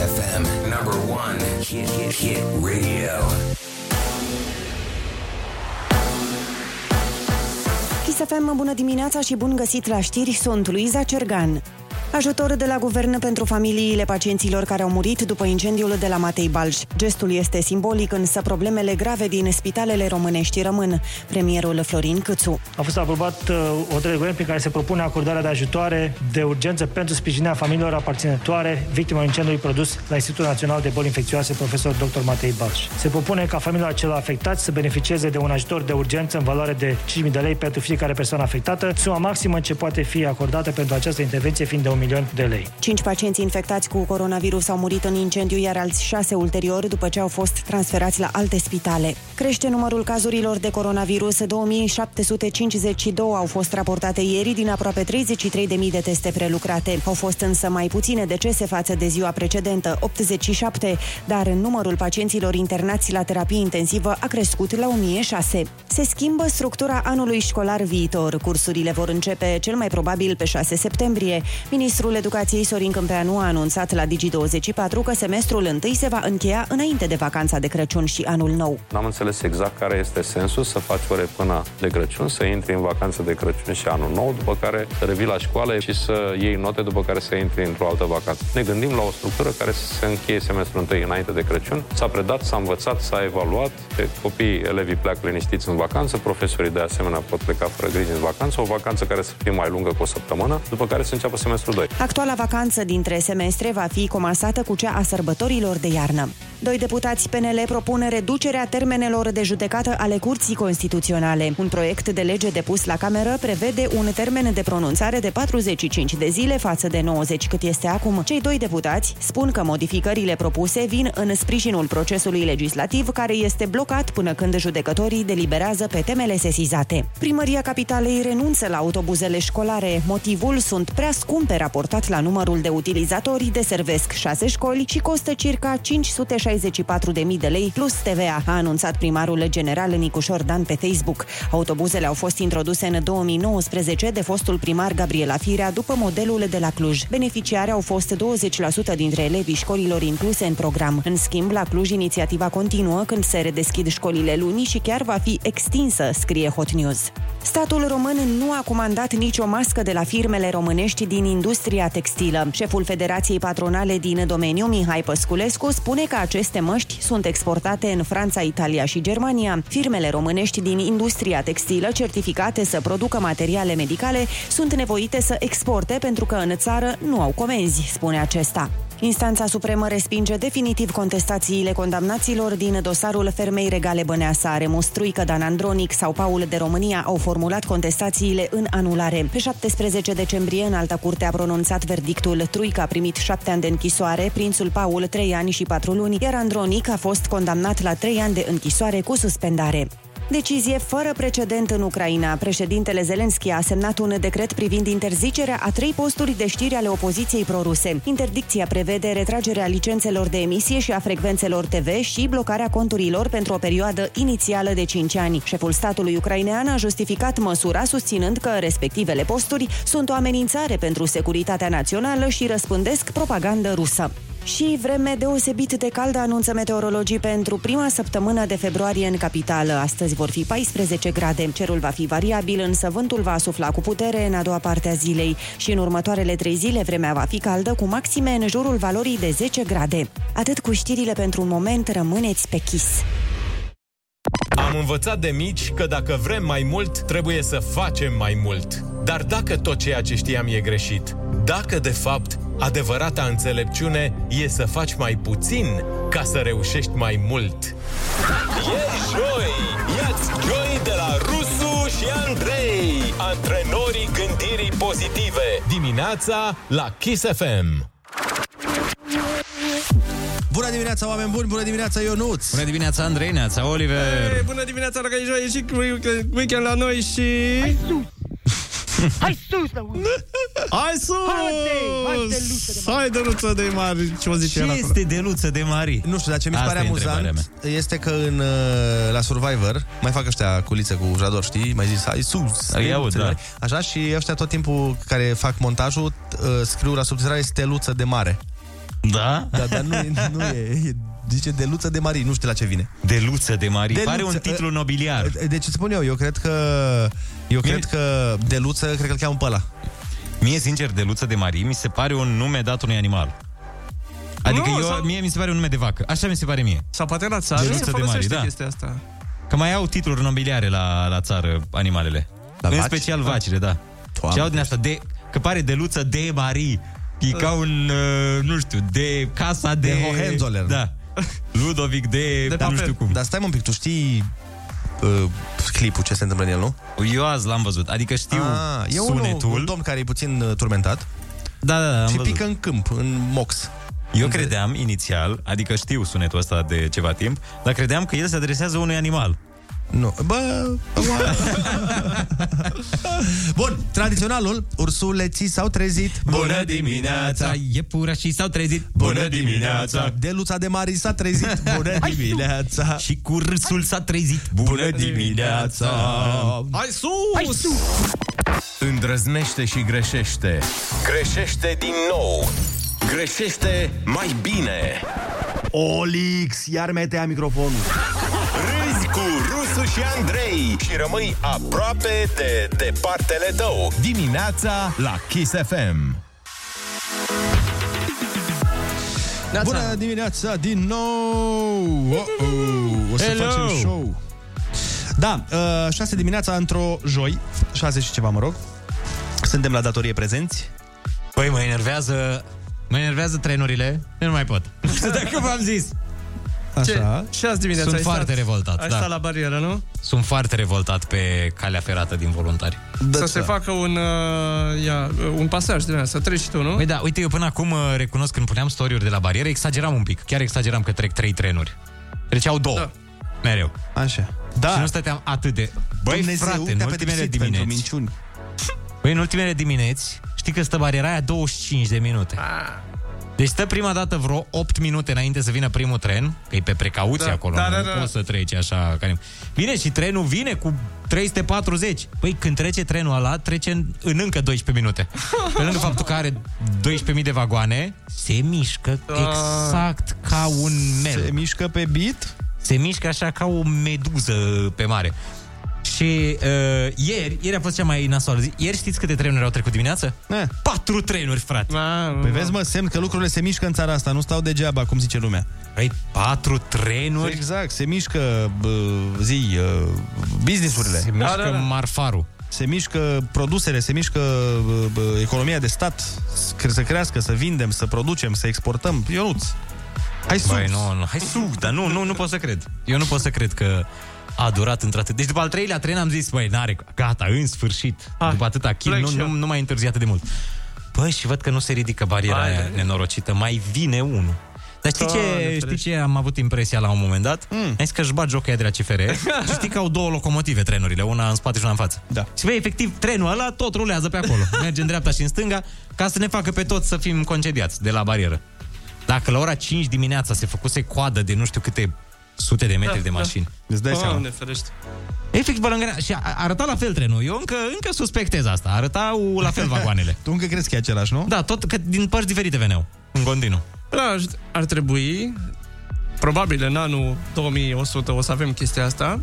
FM, number one hit, hit, hit radio. Chisafem, bună dimineața și bun găsit la știri, sunt Luiza Cergan. Ajutor de la guvern pentru familiile pacienților care au murit după incendiul de la Matei Balș. Gestul este simbolic, însă problemele grave din spitalele românești rămân. Premierul Florin Câțu. A fost aprobat uh, o guvern prin care se propune acordarea de ajutoare de urgență pentru sprijinirea familiilor aparținătoare victimelor incendiului produs la Institutul Național de Boli Infecțioase profesor dr. Matei Balș. Se propune ca familiile acelor afectați să beneficieze de un ajutor de urgență în valoare de 5.000 de lei pentru fiecare persoană afectată, suma maximă ce poate fi acordată pentru această intervenție fiind de 1 milion de lei. Cinci pacienți infectați cu coronavirus au murit în incendiu, iar alți șase ulterior după ce au fost transferați la alte spitale. Crește numărul cazurilor de coronavirus. 2752 au fost raportate ieri din aproape 33.000 de teste prelucrate. Au fost însă mai puține decese față de ziua precedentă, 87, dar numărul pacienților internați la terapie intensivă a crescut la 1006. Se schimbă structura anului școlar viitor. Cursurile vor începe cel mai probabil pe 6 septembrie. Ministrul Educației Sorin Câmpeanu a anunțat la Digi24 că semestrul întâi se va încheia înainte de vacanța de Crăciun și anul nou. N-am înțeles exact care este sensul să faci ore până de Crăciun, să intri în vacanță de Crăciun și anul nou, după care să revii la școală și să iei note, după care să intri într-o altă vacanță. Ne gândim la o structură care să se încheie semestrul întâi înainte de Crăciun. S-a predat, s-a învățat, s-a evaluat, copiii, elevii pleacă liniștiți în vacanță, profesorii de asemenea pot pleca fără griji în vacanță, o vacanță care să fie mai lungă cu o săptămână, după care să înceapă semestrul 2. Actuala vacanță dintre semestre va fi comasată cu cea a sărbătorilor de iarnă. Doi deputați PNL propun reducerea termenelor de judecată ale Curții Constituționale. Un proiect de lege depus la Cameră prevede un termen de pronunțare de 45 de zile față de 90 cât este acum. Cei doi deputați spun că modificările propuse vin în sprijinul procesului legislativ care este blocat până când judecătorii deliberează pe temele sesizate. Primăria Capitalei renunță la autobuzele școlare. Motivul sunt prea scumpe raportat la numărul de utilizatori, deservesc șase școli și costă circa 564.000 de lei plus TVA, a anunțat primarul general Nicușor Dan pe Facebook. Autobuzele au fost introduse în 2019 de fostul primar Gabriela Firea după modelul de la Cluj. Beneficiari au fost 20% dintre elevii școlilor incluse în program. În schimb, la Cluj inițiativa continuă când se redeschid școlile lunii și chiar va fi extinsă, scrie Hot News. Statul român nu a comandat nicio mască de la firmele românești din industria textilă. Șeful Federației Patronale din domeniu, Mihai Păsculescu, spune că aceste măști sunt exportate în Franța, Italia și Germania. Firmele românești din industria textilă, certificate să producă materiale medicale, sunt nevoite să exporte pentru că în țară nu au comenzi, spune acesta. Instanța Supremă respinge definitiv contestațiile condamnaților din dosarul fermei regale Băneasa. Remus Truică, Dan Andronic sau Paul de România au formulat contestațiile în anulare. Pe 17 decembrie, în alta curte a pronunțat verdictul. Truică a primit șapte ani de închisoare, prințul Paul trei ani și patru luni, iar Andronic a fost condamnat la trei ani de închisoare cu suspendare. Decizie fără precedent în Ucraina. Președintele Zelenski a semnat un decret privind interzicerea a trei posturi de știri ale opoziției proruse. Interdicția prevede retragerea licențelor de emisie și a frecvențelor TV și blocarea conturilor pentru o perioadă inițială de 5 ani. Șeful statului ucrainean a justificat măsura susținând că respectivele posturi sunt o amenințare pentru securitatea națională și răspândesc propagandă rusă. Și vreme deosebit de caldă anunță meteorologii pentru prima săptămână de februarie în capitală. Astăzi vor fi 14 grade. Cerul va fi variabil, însă vântul va sufla cu putere în a doua parte a zilei. Și în următoarele trei zile vremea va fi caldă, cu maxime în jurul valorii de 10 grade. Atât cu știrile pentru un moment, rămâneți pe chis. Am învățat de mici că dacă vrem mai mult, trebuie să facem mai mult. Dar dacă tot ceea ce știam e greșit, dacă de fapt adevărata înțelepciune e să faci mai puțin ca să reușești mai mult. E joi! Iați joi de la Rusu și Andrei, antrenorii gândirii pozitive. Dimineața la Kiss FM. Bună dimineața, oameni buni! Bună dimineața, Ionuț! Bună dimineața, Andrei, neața, Oliver! Hey, bună dimineața, dacă e joi, și weekend la noi și... Hai sus! Hai sus, la Hai sus! Hai de luță de mari! Ce o zice Ce este de luță de mari? Nu știu, dar ce mi se Asta pare e întrebarea amuzant este că în, uh, la Survivor mai fac ăștia culițe cu jador, știi? Mai zis, hai sus! Îi aud, steluțe de da. mare. Așa și ăștia tot timpul care fac montajul uh, scriu la subtitrare steluță de mare. Da? Da, dar nu, e, nu e, e zice Deluță de Marie, nu știu la ce vine. Deluță de Marie. Deluță, Pare un titlu uh, nobiliar. Deci îți spun eu, eu cred că eu cred că Deluță, cred că îl cheamă pe ăla. Mie, sincer, Deluță de Marie mi se pare un nume dat unui animal. Adică Nu, eu, sau- mie mi se pare un nume de vacă. Așa mi se pare mie. Sau poate la țară Deluță se de folosește Marie, da. chestia asta. Că mai au titluri nobiliare la, la țară animalele. La în vaci? special vacile, da. Doamne. Și au din asta de... Că pare Deluță de Marie. E ca un, uh, nu știu, de casa de... De Hohenzollern. Da. Ludovic de... De de nu papel. știu cum. Dar stai mă un pic, tu știi uh, clipul ce se întâmplă în el, nu? Eu azi l-am văzut. Adică știu Ah, e sunetul. unul, un domn care e puțin uh, turmentat Da, da, da, am și văzut. pică în câmp, în mox. Eu credeam inițial, adică știu sunetul ăsta de ceva timp, dar credeam că el se adresează unui animal. Nu, bă... Bun, tradiționalul, ursuleții s-au trezit. Iepurașii s-au trezit. Deluța de Mari s-a trezit. Bună dimineața! Și cu râsul s-a trezit. Bună dimineața! Hai sus! Hai sus! Îndrăznește și greșește. Greșește din nou. Greșește mai bine. Olix, iar metea microfonul. Râzi cu Rusu și Andrei și rămâi aproape de departele tău. Dimineața la Kiss FM. Bună dimineața din nou! Oh-oh. O să Hello! facem show. Da, uh, 6 dimineața într-o joi, 6 și ceva, mă rog. Suntem la datorie prezenți. Păi mă enervează Mă enervează trenurile Eu nu mai pot Nu știu dacă v-am zis Așa. Ce? Și azi dimineața Sunt ai foarte stat, revoltat, Ai da. stat la barieră, nu? Sunt foarte revoltat pe calea ferată din voluntari Da, să se facă un, uh, ia, uh, un pasaj din asta, să treci și tu, nu? Păi da, uite, eu până acum uh, recunosc când puneam story-uri de la barieră Exageram un pic, chiar exageram că trec trei trenuri Treceau două Da. Mereu Așa. da. Da. Și nu stăteam atât de... Băi, Dumnezeu frate, în te-a ultimele pedepsit pentru dimineți minciuni. Băi, în ultimele dimineți Știi că stă bariera aia 25 de minute Deci stă prima dată vreo 8 minute înainte să vină primul tren, că e pe precauție Da, acolo, da, nu da, da. poți să treci așa. Ca... Vine și trenul vine cu 340. Păi când trece trenul ăla, trece în, în încă 12 minute. Pe lângă faptul că are 12.000 de vagoane, se mișcă exact ca un mel. Se mișcă pe bit. Se mișcă așa ca o meduză pe mare. Și uh, ieri, ieri a fost cea mai nasoală zi. Ieri știți câte trenuri au trecut dimineață? Eh. Patru trenuri, frate. Păi vezi, mă, semn că lucrurile se mișcă în țara asta, nu stau degeaba, cum zice lumea. Păi patru trenuri? Exact, se mișcă, bă, zi, uh, businessurile. Se mișcă da, da, da. marfarul. Se mișcă produsele, se mișcă bă, bă, economia de stat, să- să crească, să vindem, să producem, să exportăm. Ionuț, hai sus! Băi, nu, nu, hai sus, dar nu, nu, nu pot să cred. Eu nu pot să cred că a durat într-atât. Deci după al treilea tren am zis, băi, n-are, gata, în sfârșit. Hai, după atâta chil, plec nu, și nu, eu. nu mai întârzi atât de mult. Băi, și văd că nu se ridică bariera Hai, aia da, da. nenorocită. Mai vine unul. Dar știi Doamne ce, știi ferește. ce am avut impresia la un moment dat? Mm. Ai zis că își bat jocul aia de la CFR și știi că au două locomotive trenurile, una în spate și una în față. Da. Și băi, efectiv, trenul ăla tot rulează pe acolo. Merge în dreapta și în stânga ca să ne facă pe toți să fim concediați de la barieră. Dacă la ora 5 dimineața se făcuse coadă de nu știu câte sute de metri Da, de da. mașini. Îți dai seama. Doamne ferește. Efectiv, bălângărea. Și a- arăta la fel trenul. Eu încă, încă suspectez asta. Arătau la fel vagoanele. Tu încă crezi că e același, nu? Da, tot că din părți diferite veneau. În continuu. Da, ar- ar trebui, probabil în anul 2100 o să avem chestia asta,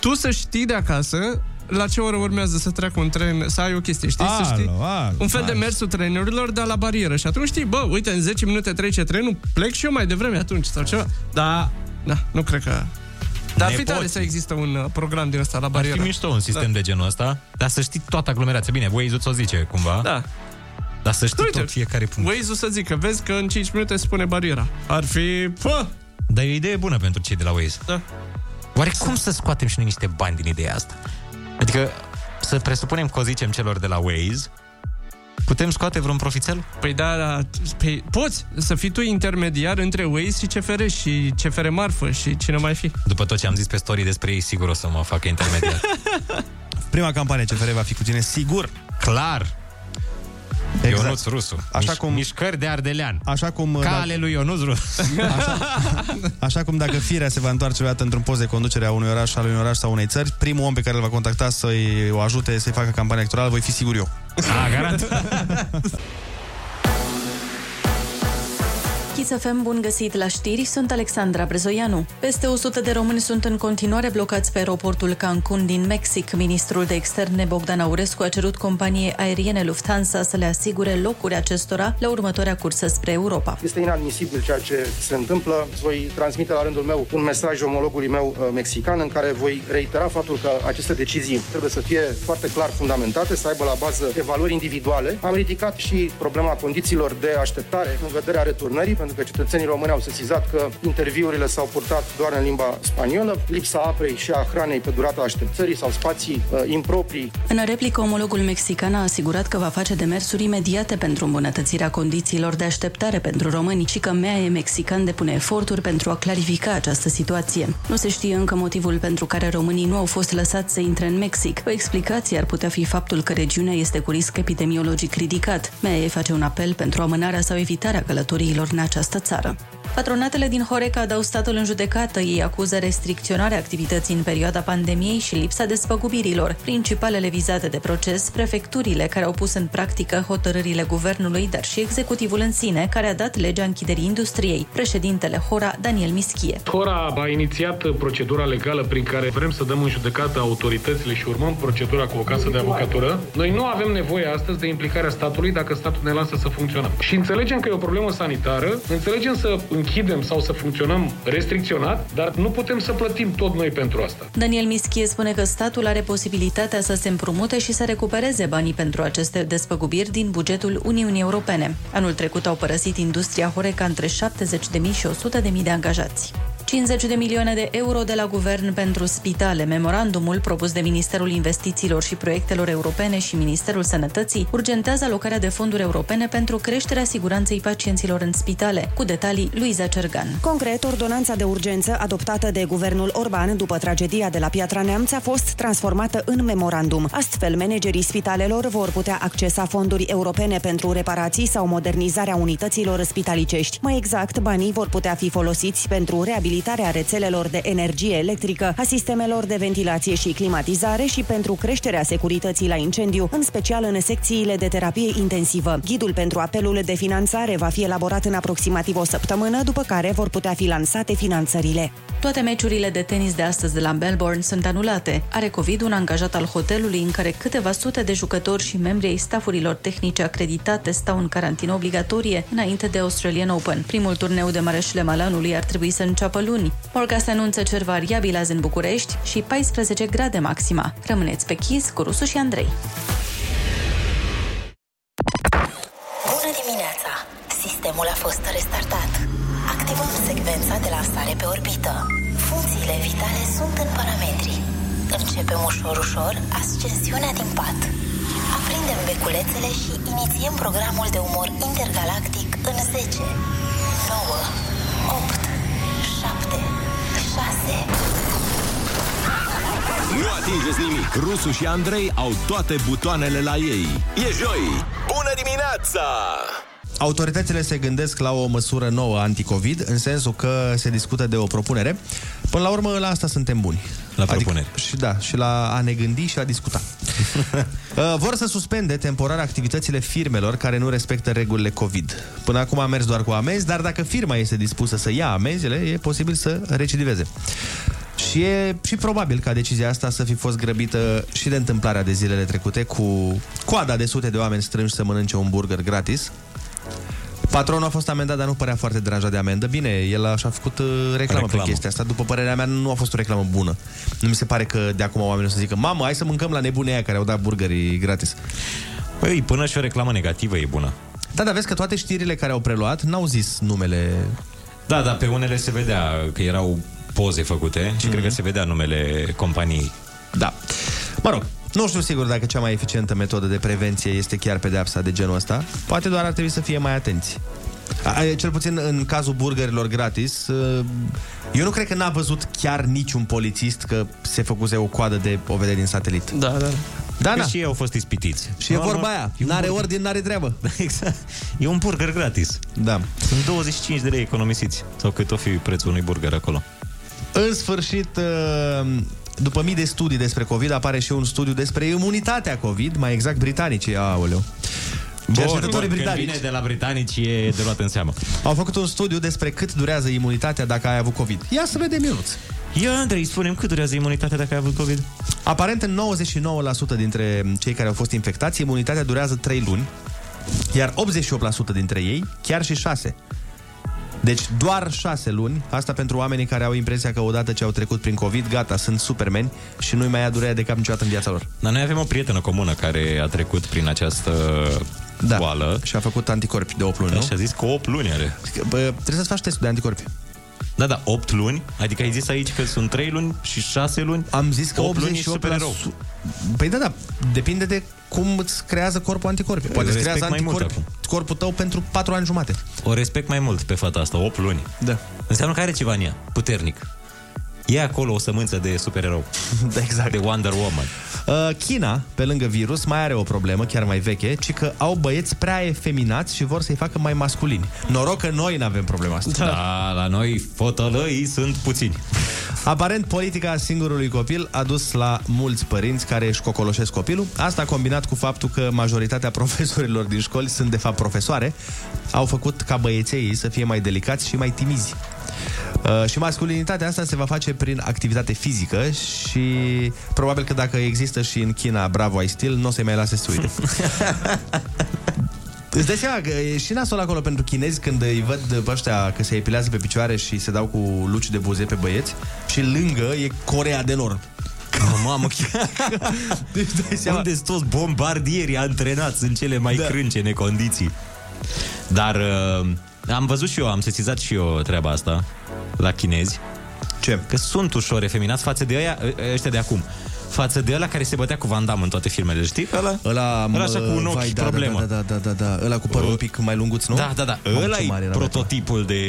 tu să știi de acasă la ce oră urmează să treacă un tren, să ai o chestie, știi? să știi? Alo, alo, un fel de hai. mersul trenurilor, dar la barieră. Și atunci știi, bă, uite, în 10 minute trece trenul, plec și eu mai devreme atunci sau ceva. Da, da, nu cred că... Dar ar fi tare Nepoții. să există un uh, program din ăsta la Ar barieră. fi mișto un sistem da. de genul ăsta, dar să știi toată aglomerația. Bine, Waze ți-o zice cumva, Da. dar să știi Uite, tot fiecare punct. Waze-ul să zică, vezi că în 5 minute se pune bariera. Ar fi... Pă! Dar e o idee bună pentru cei de la Waze. Da. Oare cum să scoatem și noi niște bani din ideea asta? Adică să presupunem că o zicem celor de la Waze, putem scoate vreun profițel? Păi da, da pe, poți să fii tu intermediar între Waze și CFR și CFR Marfă și cine mai fi. După tot ce am zis pe story despre ei, sigur o să mă facă intermediar. Prima campanie CFR va fi cu tine, sigur. Clar! Exact. Ionuț Rusu. Așa Miș- cum- Mișcări de ardelean. Așa cum, Cale lui Ionuț Rusu. Așa cum dacă firea se va întoarce vreodată într-un post de conducere a unui oraș, al unui oraș sau unei țări, primul om pe care îl va contacta să-i o ajute să-i facă campania electorală voi fi sigur eu. A, garant. Să fim bun găsit la știri, sunt Alexandra Brezoianu. Peste 100 de români sunt în continuare blocați pe aeroportul Cancun din Mexic. Ministrul de Externe Bogdan Aurescu a cerut companiei aeriene Lufthansa să le asigure locuri acestora la următoarea cursă spre Europa. Este inadmisibil ceea ce se întâmplă. Voi transmite la rândul meu un mesaj omologului meu uh, mexican în care voi reitera faptul că aceste decizii trebuie să fie foarte clar fundamentate, să aibă la bază evaluări individuale. Am ridicat și problema condițiilor de așteptare în vederea returnării, pentru că cetățenii români au sesizat că interviurile s-au purtat doar în limba spaniolă, lipsa apei și a hranei pe durata așteptării sau spații uh, improprii. În replică, omologul mexican a asigurat că va face demersuri imediate pentru îmbunătățirea condițiilor de așteptare pentru români și că MEAE mexican depune eforturi pentru a clarifica această situație. Nu se știe încă motivul pentru care românii nu au fost lăsați să intre în Mexic. O explicație ar putea fi faptul că regiunea este cu risc epidemiologic ridicat. MEAE face un apel pentru amânarea sau evitarea călătoriilor în această țară. Patronatele din Horeca dau statul în judecată. Ei acuză restricționarea activității în perioada pandemiei și lipsa despăgubirilor. Principalele vizate de proces, prefecturile care au pus în practică hotărârile guvernului, dar și executivul în sine, care a dat legea închiderii industriei. Președintele Hora, Daniel Mischie. Hora a inițiat procedura legală prin care vrem să dăm în judecată autoritățile și urmăm procedura cu o casă de avocatură. Noi nu avem nevoie astăzi de implicarea statului dacă statul ne lasă să funcționăm. Și înțelegem că e o problemă sanitară, înțelegem să închidem sau să funcționăm restricționat, dar nu putem să plătim tot noi pentru asta. Daniel Mischie spune că statul are posibilitatea să se împrumute și să recupereze banii pentru aceste despăgubiri din bugetul Uniunii Europene. Anul trecut au părăsit industria Horeca între 70.000 și 100.000 de angajați. 50 de milioane de euro de la guvern pentru spitale. Memorandumul propus de Ministerul Investițiilor și Proiectelor Europene și Ministerul Sănătății urgentează alocarea de fonduri europene pentru creșterea siguranței pacienților în spitale. Cu detalii, Luiza Cergan. Concret, ordonanța de urgență adoptată de guvernul Orban după tragedia de la Piatra Neamț a fost transformată în memorandum. Astfel, managerii spitalelor vor putea accesa fonduri europene pentru reparații sau modernizarea unităților spitalicești. Mai exact, banii vor putea fi folosiți pentru reabilitarea reabilitarea rețelelor de energie electrică, a sistemelor de ventilație și climatizare și pentru creșterea securității la incendiu, în special în secțiile de terapie intensivă. Ghidul pentru apelul de finanțare va fi elaborat în aproximativ o săptămână, după care vor putea fi lansate finanțările. Toate meciurile de tenis de astăzi de la Melbourne sunt anulate. Are COVID un angajat al hotelului în care câteva sute de jucători și membri ai stafurilor tehnice acreditate stau în carantină obligatorie înainte de Australian Open. Primul turneu de Mareșle Malanului ar trebui să înceapă luni. Morca se anunță cer variabil azi în București și 14 grade maxima. Rămâneți pe chis cu Rusu și Andrei. Bună dimineața! Sistemul a fost restartat. Activăm secvența de lansare pe orbită. Funcțiile vitale sunt în parametri. Începem ușor, ușor ascensiunea din pat. Aprindem beculețele și inițiem programul de umor intergalactic în 10, 9, 8, 7, 6, Nu atingeți nimic. Rusu și Andrei au toate butoanele la ei. E joi. Bună dimineața! Autoritățile se gândesc la o măsură nouă anticovid, în sensul că se discută de o propunere. Până la urmă, la asta suntem buni. La propuneri. Adică, și da, și la a ne gândi și a discuta. Uh, Vor să suspende temporar activitățile firmelor care nu respectă regulile COVID. Până acum a mers doar cu amenzi, dar dacă firma este dispusă să ia amenziile, e posibil să recidiveze. Și e și probabil ca decizia asta să fi fost grăbită și de întâmplarea de zilele trecute cu coada de sute de oameni strânși să mănânce un burger gratis. Patronul a fost amendat, dar nu părea foarte deranjat de amendă. Bine, el așa a făcut uh, reclamă, reclamă pe chestia asta. După părerea mea, nu a fost o reclamă bună. Nu mi se pare că de acum oamenii o să zică Mamă, hai să mâncăm la nebunii aia care au dat burgerii gratis. Păi, până și o reclamă negativă e bună. Da, dar vezi că toate știrile care au preluat n-au zis numele... Da, dar pe unele se vedea că erau poze făcute și mm-hmm. cred că se vedea numele companiei. Da. Mă rog, nu știu sigur dacă cea mai eficientă metodă de prevenție este chiar pedeapsa de genul ăsta. Poate doar ar trebui să fie mai atenți. A, Cel puțin în cazul burgerilor gratis, uh, eu nu cred că n-a văzut chiar niciun polițist că se făcuse o coadă de o vede din satelit. Da, da. Da, Că da. și ei au fost ispitiți. Și e vorba aia, e un n-are burger. ordine, n-are treabă. Exact. E un burger gratis. Da. Sunt 25 de lei economisiți. Sau cât o fi prețul unui burger acolo. În sfârșit, uh, după mii de studii despre COVID, apare și un studiu despre imunitatea COVID, mai exact britanicii, aoleu. Cercetătorii Când britanici. vine de la britanici e de luat în seamă. Au făcut un studiu despre cât durează imunitatea dacă ai avut COVID. Ia să vedem, Ionuț. Ia, Andrei, spunem cât durează imunitatea dacă ai avut COVID? Aparent, în 99% dintre cei care au fost infectați, imunitatea durează 3 luni, iar 88% dintre ei chiar și 6. Deci doar 6 luni, asta pentru oamenii care au impresia că odată ce au trecut prin COVID, gata, sunt supermeni și nu-i mai ia durerea de cap niciodată în viața lor. Dar noi avem o prietenă comună care a trecut prin această Da. boală. Și a făcut anticorpi de 8 luni, Da, nu? și a zis că 8 luni are. Bă, trebuie să-ți faci testul de anticorpi. Da, da, 8 luni? Adică ai zis aici că sunt 3 luni și 6 luni? Am zis că 8 luni 88%. e supererou. Păi da, da, depinde de cum îți creează corpul anticorpi. Poate îți Respect creează mai mult anticorpi corpul tău pentru 4 ani jumate. O respect mai mult pe fata asta, 8 luni. Da. Înseamnă că are ceva în ea, puternic. E acolo o sămânță de supererou. Da, exact. De Wonder Woman. Uh, China, pe lângă virus, mai are o problemă, chiar mai veche, ci că au băieți prea efeminați și vor să-i facă mai masculini. Noroc că noi nu avem problema asta. Da, la noi fotolăii sunt puțini. Aparent, politica singurului copil a dus la mulți părinți care își cocoloșesc copilul. Asta combinat cu faptul că majoritatea profesorilor din școli sunt de fapt profesoare, au făcut ca băieței să fie mai delicați și mai timizi. Uh, și masculinitatea asta se va face prin activitate fizică și probabil că dacă există și în China Bravo ai stil, nu o să-i mai lase să uite. Îți dai seama că e și nasol acolo pentru chinezi când îi văd pe ăștia că se epilează pe picioare și se dau cu luci de buze pe băieți și lângă e Corea de Nord. Oh, mamă, chiar. Unde sunt toți bombardierii antrenați în cele mai da. crâncene condiții. Dar uh, am văzut și eu, am sesizat și eu treaba asta la chinezi. Ce? Că sunt ușor efeminați față de ăia, ăștia de acum. Față de ăla care se bătea cu Van Damme în toate filmele, știi? Ăla, ăla, ăla așa cu un ochi vai, da, problemă. Da, da, da, da, da, ăla cu părul un pic mai lunguț, nu? Da, da, da. Mamă, Ăla ce mare e era prototipul de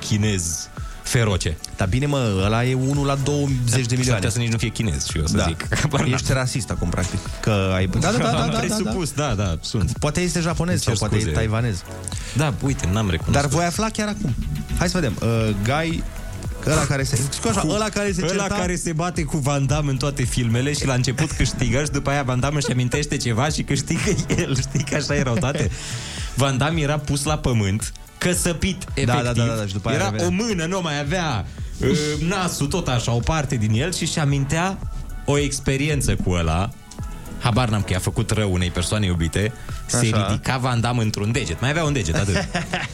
chinez feroce. Dar bine, mă, ăla e unul la 20 de milioane. S-ar putea să nici nu fie chinez și eu să da. zic. Ești rasist acum, practic. Că ai... Da, da, da, da, Am da, presupus, da, da, sunt. Poate este japonez sau Îmi cer poate scuze. e taiwanez. Da, uite, n-am recunoscut. Dar voi afla chiar acum. Hai să vedem. Uh, Guy Ăla care se... Scu așa, ăla care se ăla certa... care se bate cu Van Damme în toate filmele și la început câștigă și după aia Van Damme își amintește ceva și câștigă el. Știi că așa erau toate? Van Damme era pus la pământ, căsăpit, efectiv. da, da, da, da, și după aia era revenea. o mână, nu mai avea uh, nasul, tot așa, o parte din el și își amintea o experiență cu ăla Habar n-am că i-a făcut rău unei persoane iubite Se Așa. ridica Van Damme într-un deget Mai avea un deget, atât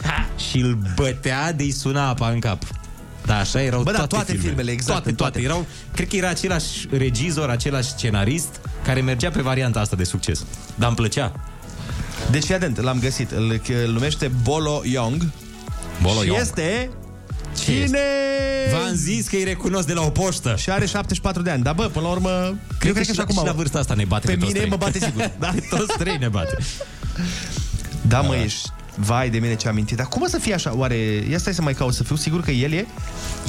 Și îl bătea de-i suna apa în cap da, așa erau Bă, da, toate, toate filmele. filmele, exact, toate, în toate. toate. Erau, cred că era același regizor, același scenarist care mergea pe varianta asta de succes. Dar îmi plăcea. Deci, fii atent, l-am găsit. Îl, îl numește Bolo Young. Bolo și Young. este... Ce Cine? V-am zis că îi recunosc de la o poștă. Și are 74 de ani. Dar bă, până la urmă... eu Cred, că, și și, la, acum și la vârsta asta ne bate Pe pe, toți mine trei. mă bate sigur. da, pe toți trei ne bate. Da, mă, ești... Vai de mine ce amintit. Dar cum o să fie așa? Oare... Ia stai să mai caut, să fiu sigur că el e?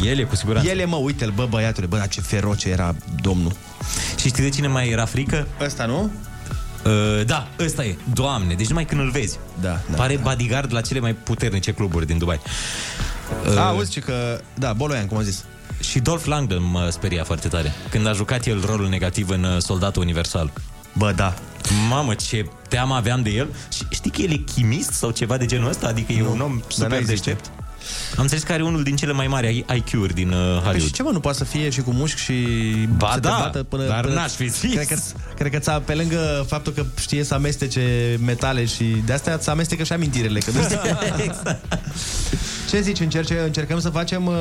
El e cu siguranță. El e, mă, uite-l, bă, băiatule, bă, dar ce feroce era domnul. Și știi de cine mai era frică? Ăsta, nu? Uh, da, ăsta e. Doamne, deci numai când îl vezi. Da, da, Pare da. bodyguard la cele mai puternice cluburi din Dubai. Uh, Auzi, și că... Da, Bolo Young, cum am zis. Și Dolph Lundgren mă speria foarte tare. Când a jucat el rolul negativ în uh, Soldatul Universal. Bă, da. Mamă, ce teamă aveam de el. Și știi că el e chimist sau ceva de genul ăsta? Adică e un om n-ai super zis deștept. Am înțeles că are unul din cele mai mari IQ-uri din uh, Păi Hollywood. și ce mă, nu poate să fie și cu mușchi și Ba să da, te bată până, dar până... n-aș fi zis. Cred că, cred că ți-a, pe lângă faptul că știe să amestece metale și de astea ți amestecă și amintirile. Că exact. Ce zici, încerce, încercăm să facem... Uh...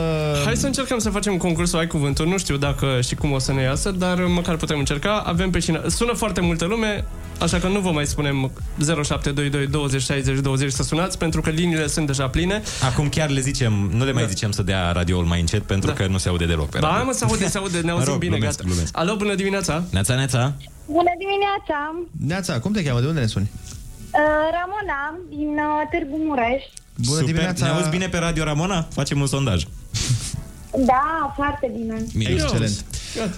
Hai să încercăm să facem concursul Ai Cuvântul. Nu știu dacă și cum o să ne iasă, dar măcar putem încerca. Avem pe cine... Sună foarte multă lume, așa că nu vă mai spunem 0722 20 60 20 să sunați, pentru că liniile sunt deja pline. Acum chiar le zicem, nu le mai Da. zicem să dea radioul mai încet, pentru Da. că nu se aude deloc pe Da, radio. mă, se aude, se aude, ne Mă auzim rog, bine, glumesc, gata. glumesc. Alo, bună dimineața! Neața, neața. Bună dimineața! Neața, cum te cheamă? De unde ne suni? Uh, Ramona, din uh, Târgu Mureș. Bună Super. dimineața. Ne auzi bine pe radio, Ramona? Facem un sondaj. Da, foarte bine. Bine. Excelent.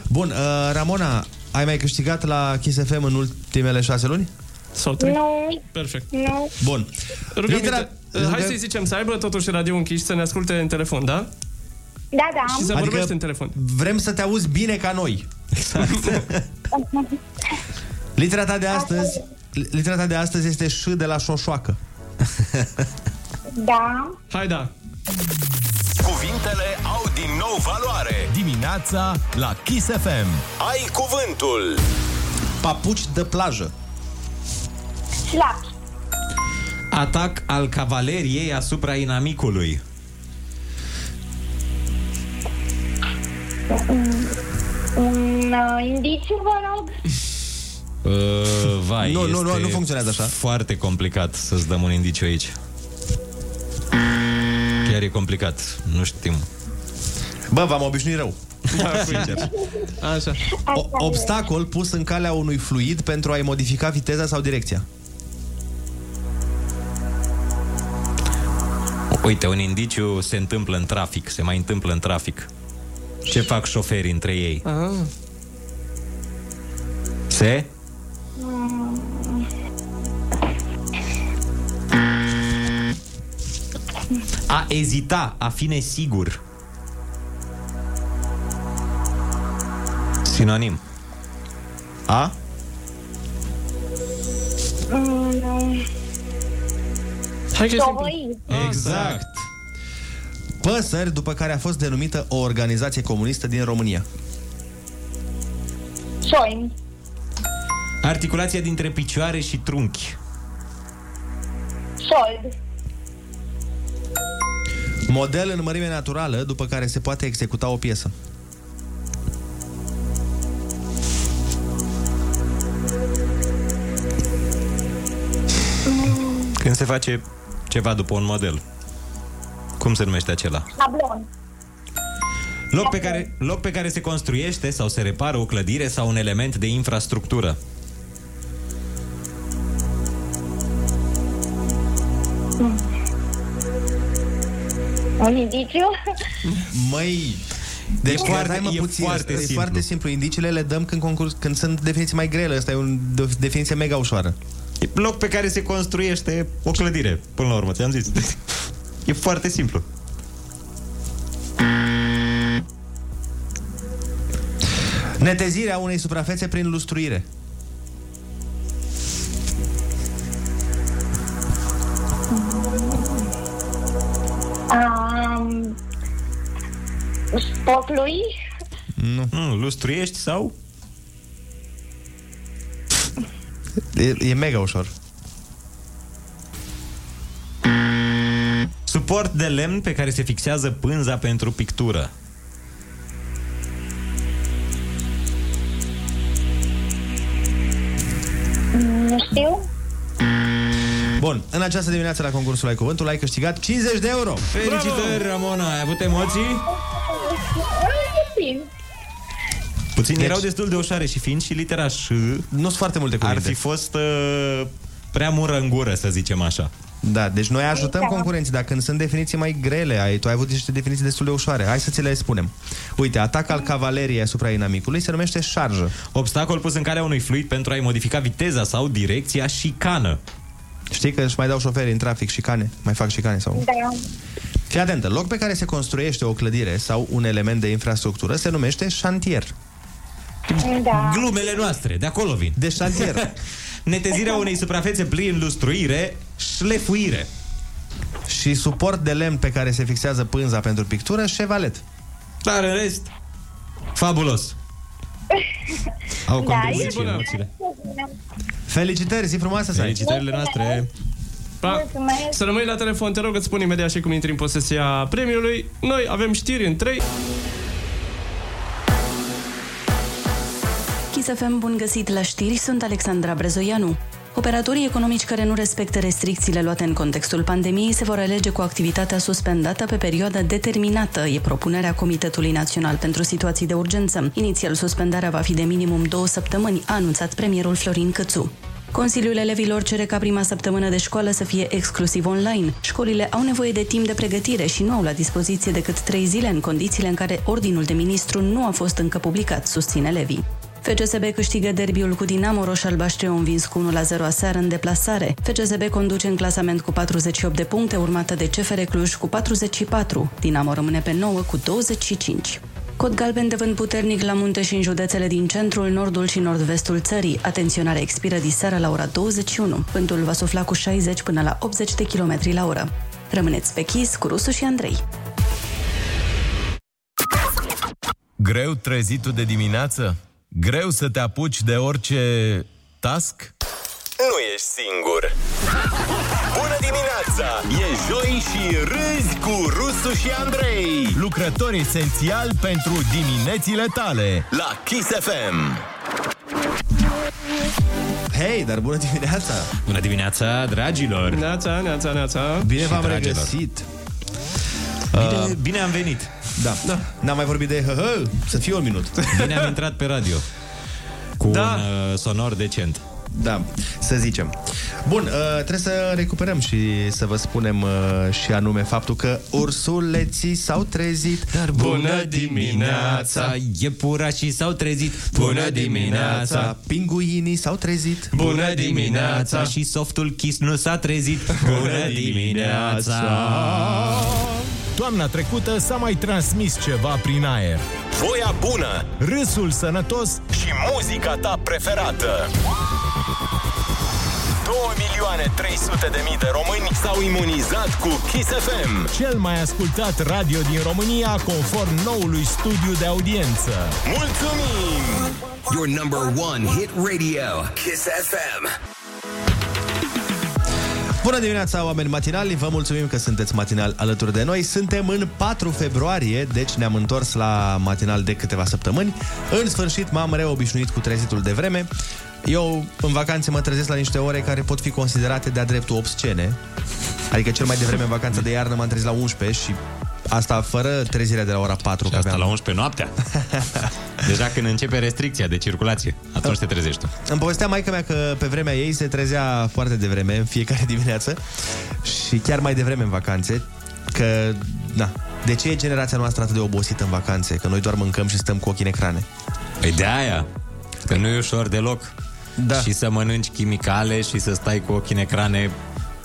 Bun, uh, Ramona, ai mai câștigat la Kiss FM în ultimele șase luni? Sau Nu, Perfect. nu. Bun. Rugăminte. Litera- Uh, Hai să-i zicem să aibă totuși radio închis, să ne asculte în telefon, da? Da, da. Și să vorbește în telefon. vrem să te auzi bine ca noi. Litera ta de astăzi litera ta de astăzi este ș de la șoșoacă. Da. Hai da. Cuvintele au din nou valoare. Dimineața la Kiss FM. Ai cuvântul. Papuci de plajă. Slapi. Atac al cavaleriei asupra inamicului. Un uh, indiciu, vă rog? Uh, vai, Nu, nu, nu, este nu funcționează așa. Foarte complicat să-ți dăm un indiciu aici. Chiar e complicat, nu știm. Bă, v-am obișnuit rău. Sincer. Așa. O, obstacol pus în calea unui fluid pentru a-i modifica viteza sau direcția. Uite, un indiciu se întâmplă în trafic, se mai întâmplă în trafic. Ce fac șoferii între ei? Ah. Se? A ezita, a fi nesigur. Sinonim. A? Mm, Hai că Șovăi. Exact. Păsări după care a fost denumită o organizație comunistă din România. Șoimi. Articulația dintre picioare și trunchi. Șold. Model în mărime naturală după care se poate executa o piesă. Când se face ceva după un model. Cum se numește acela? Tablon. Loc pe, care, loc pe care se construiește sau se repară o clădire sau un element de infrastructură. Un indiciu? Măi, deci E foarte- foarte, mă e puțin, foarte e simplu. foarte simplu. Indiciile le dăm când, concurs, când sunt definiții mai grele. Asta e o definiție mega ușoară. E loc pe care se construiește o clădire, până la urmă, ți-am zis. E foarte simplu. Netezirea unei suprafețe prin lustruire. Um, spotului? Nu. Mm, lustruiești sau? E, e mega ușor. Suport de lemn pe care se fixează pânza pentru pictură. Nu știu. Bun, în această dimineață la concursul Ai Cuvântul ai câștigat 50 de euro. Felicitări, Ramona! Ai avut emoții? Puțin. Puțin Deci- erau destul de ușoare și fiind și litera ș, Nu sunt foarte multe ar cuvinte. fi fost uh, prea mură în gură, să zicem așa. Da, deci noi ajutăm Da. concurenții, dar când sunt definiții mai grele, ai, tu ai avut niște definiții destul de ușoare. Hai să ți le spunem. Uite, atac al cavaleriei asupra inamicului se numește șarjă. Obstacol pus în calea unui fluid pentru a-i modifica viteza sau direcția șicană. Știi că își mai dau șoferii în trafic șicane? Mai fac șicane sau... Da. Fii atentă, loc pe care se construiește o clădire sau un element de infrastructură se numește șantier. Da. Glumele noastre, de acolo vin. De șantier. Netezirea unei suprafețe prin lustruire, șlefuire. și suport de lemn pe care se fixează pânza pentru pictură, șevalet. Dar în rest, fabulos. Au Da, contribuit e și bună. emoțiile. Felicitări, zi frumoasă să ai. Felicitările noastre. Pa. Mulțumesc. Să rămâi la telefon, te rog, îți spun imediat și cum intri în posesia premiului. Noi avem știri în 3. Kiss FM, bun găsit la știri, sunt Alexandra Brezoianu. Operatorii economici care nu respectă restricțiile luate în contextul pandemiei se vor alege cu activitatea suspendată pe perioadă determinată, e propunerea Comitetului Național pentru Situații de Urgență. Inițial, suspendarea va fi de minimum două săptămâni, a anunțat premierul Florin Cățu. Consiliul elevilor cere ca prima săptămână de școală să fie exclusiv online. Școlile au nevoie de timp de pregătire și nu au la dispoziție decât trei zile în condițiile în care ordinul de ministru nu a fost încă publicat, susține elevii. FCSB câștigă derbiul cu Dinamo Roș-Albaștri, au învins cu 1-0 aseară în deplasare. FCSB conduce în clasament cu 48 de puncte, urmată de CFR Cluj cu 44. Dinamo rămâne pe 9 cu 25. Cod galben de vânt puternic la munte și în județele din centrul, nordul și nord-vestul țării. Atenționare expiră diseară la ora 21. Vântul va sufla cu 60 până la 80 de km la oră. Rămâneți pe chis cu Rusu și Andrei. Greu trezitul de dimineață? Greu să te apuci de orice task? Nu ești singur. Bună dimineața! E joi și râzi cu Rusu și Andrei. Lucrători esențiali pentru diminețile tale. La Kiss FM. Hei, dar bună dimineața! Bună dimineața, dragilor! Neața, neața, neața. Bine Și v-am dragilor. regăsit! Bine, bine am venit. Da, da. N-am mai vorbit de hă să fie un minut. Bine am intrat pe radio. Cu Da. un uh, sonor decent. Da, să zicem. Bun, uh, trebuie să recuperăm și să vă spunem uh, și anume faptul că ursuleții s-au trezit. Dar Bună dimineața, iepurașii s-au trezit. Bună dimineața, pinguinii s-au trezit. bună dimineața și softul kiss nu s-a trezit. Bună dimineața. Toamna trecută s-a mai transmis ceva prin aer. Voia bună Râsul sănătos și muzica ta preferată. Mii de români s-au imunizat cu Kiss FM. cel mai ascultat radio din România conform noului studiu de audiență. Mulțumim! Your number one hit radio, Kiss FM. Bună dimineața, oameni matinali! Vă mulțumim că sunteți matinal alături de noi. Suntem în 4 februarie, deci ne-am întors la matinal de câteva săptămâni. În sfârșit m-am reobișnuit cu trezitul de vreme. Eu, în vacanțe, mă trezesc la niște ore care pot fi considerate de-a dreptul obscene. Adică cel mai devreme în vacanța de iarnă m-am trezit la 11 și asta fără trezirea de la ora 4. Și asta la 11 noaptea. Deja când începe restricția de circulație, atunci te trezești tu. Îmi povestea maica mea că pe vremea ei se trezea foarte devreme, în fiecare dimineață și chiar mai devreme în vacanțe, că, na, de ce e generația noastră atât de obosită în vacanțe? Că noi doar mâncăm și stăm cu ochii în ecrane. Păi de aia, că nu e ușor deloc. Da. Și să mănânci chimicale și să stai cu ochii în ecrane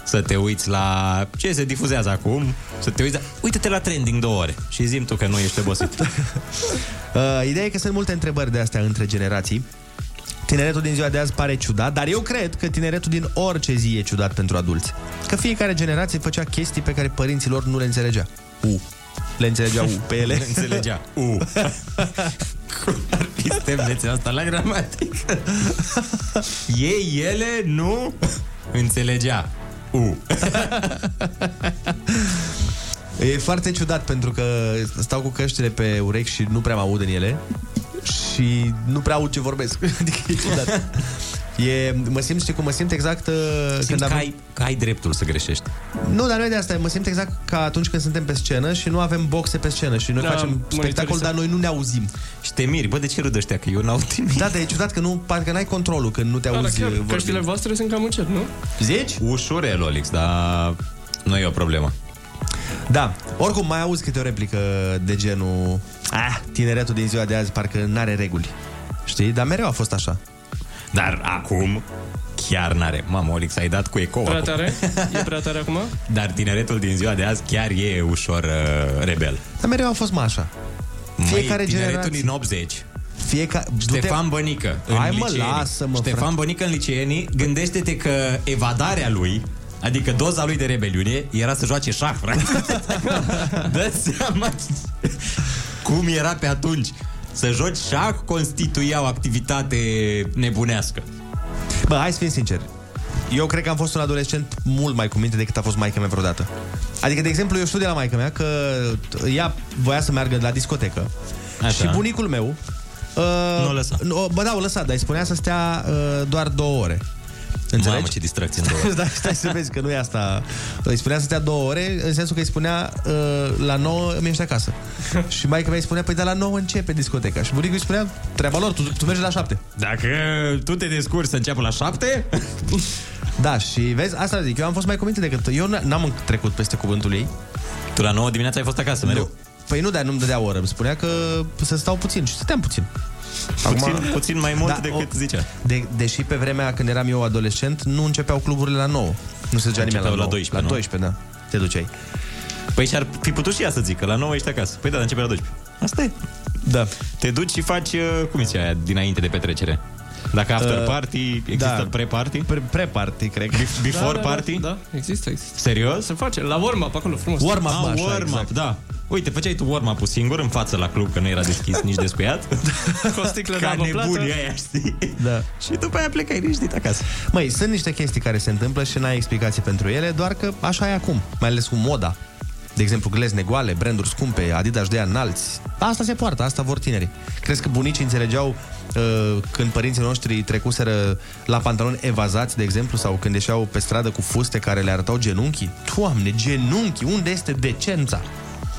să te uiți la ce se difuzează acum, să te uiți la... Uite-te la trending două ore și zim tu că nu ești obosit. Uh, ideea e că sunt multe întrebări de astea între generații. Tineretul din ziua de azi pare ciudat, dar eu cred că tineretul din orice zi e ciudat pentru adulți. Că fiecare generație făcea chestii pe care părinților nu le înțelegea. U. Le înțelegea U pe ele. Le înțelegea U. Cum ar fi stemnețea asta la gramatică? Ei, ele, nu înțelegea U. E foarte ciudat pentru că stau cu căștile pe urechi și nu prea mă aud în ele și nu prea aud ce vorbesc. Adică e ciudat. E, mă simt, știi cum, mă simt exact uh, Simți am- că ai, că ai dreptul să greșești. Nu, dar nu e de asta. Mă simt exact ca atunci când suntem pe scenă și nu avem boxe pe scenă și noi Da, facem spectacol, monitorizăm. dar noi nu ne auzim. Și te miri, bă, de ce râd ăștia? Că eu n-aud nimic. Da, dar e ciudat că nu, parcă n-ai controlul când nu te Da, dar auzi chiar, vorbind. căștile voastre sunt cam încet, nu? Zici? Ușurel, Olix, dar nu e o problemă. Da, oricum mai auzi câte o replică de genul ah, tineretul din ziua de azi parcă n-are reguli. Știi? Dar mereu a fost așa. Dar acum chiar n-are. Mamă, Olix, ai dat cu ecou Prea acum. tare? E prea tare acum? Dar tineretul din ziua de azi chiar e ușor uh, rebel. Dar mereu a fost mai așa. Fiecare tineretul generație- din 80 Fiecare... Ștefan Bănică în Hai, mă, liceenii. lasă-mă, Ștefan frate. Bănică în liceenii Gândește-te că evadarea lui Adică doza lui de rebeliune Era să joace șah, frate Dă seama Cum era pe atunci Să joci șah constituia o activitate nebunească Bă, hai să fim sinceri. Eu cred că am fost un adolescent mult mai cu minte decât a fost maica mea vreodată. Adică, de exemplu, eu știu de la maica mea că ea voia să meargă la discotecă. Așa. Și bunicul meu... Uh, Nu o lăsa. Nu, bă, da, o lăsa, dar îi spunea să stea uh, doar două ore. Înțelegi? Mamă, ce distracție în două ore. da, stai să vezi că nu e asta. Îi spunea să stea două ore, în sensul că îi spunea uh, la 9 îmi ești acasă. și maica mea îi spunea, păi de la 9 începe discoteca. Și bunicul îi spunea, treaba lor, tu, tu mergi la 7. Dacă tu te descurci să înceapă la șapte Da, și vezi, asta zic, eu am fost mai cuminte decât eu n- n-am trecut peste cuvântul ei. Tu la 9 dimineața ai fost acasă mereu Nu. Păi nu, dar nu-mi dădea oră, îmi spunea că să stau puțin și stăteam puțin. Puțin- puțin mai mult decât zicea. De, deși pe vremea când eram eu adolescent, nu începeau cluburile la 9. Nu se ducea nimeni la Începeau 9. la 12, La nu? 12, da. Te duceai. Păi și-ar fi putut și ea să zică La 9 ești acasă Păi da, dar începe la 12 Asta e Da. Te duci și faci, uh, cum e aia, dinainte de petrecere. Dacă after Uh, party, există da. pre-party? Pre- Pre-party, cred. Before da, da, party? Da, există, există. Serios? Se face la warm-up acolo, frumos. Warm-up, Ah, așa, warm-up, exact. da. Uite, făceai tu warm-up-ul singur în față la club, că nu era deschis nici descuiat. Cu o sticlă de Ca apă plată. nebunii aia, știi? Da. Și după aia plecai liniștit acasă. Măi, sunt niște chestii care se întâmplă și n-ai explicații pentru ele, doar că așa e acum, mai ales cu moda. De exemplu, glezne goale, branduri scumpe, Adidas de înalți. Asta se poartă, asta vor tinerii. Crezi că bunicii înțelegeau uh, când părinții noștri trecuseră la pantaloni evazați, de exemplu, sau când ieșeau pe stradă cu fuste care le arătau genunchii? Doamne, genunchii, unde este decența?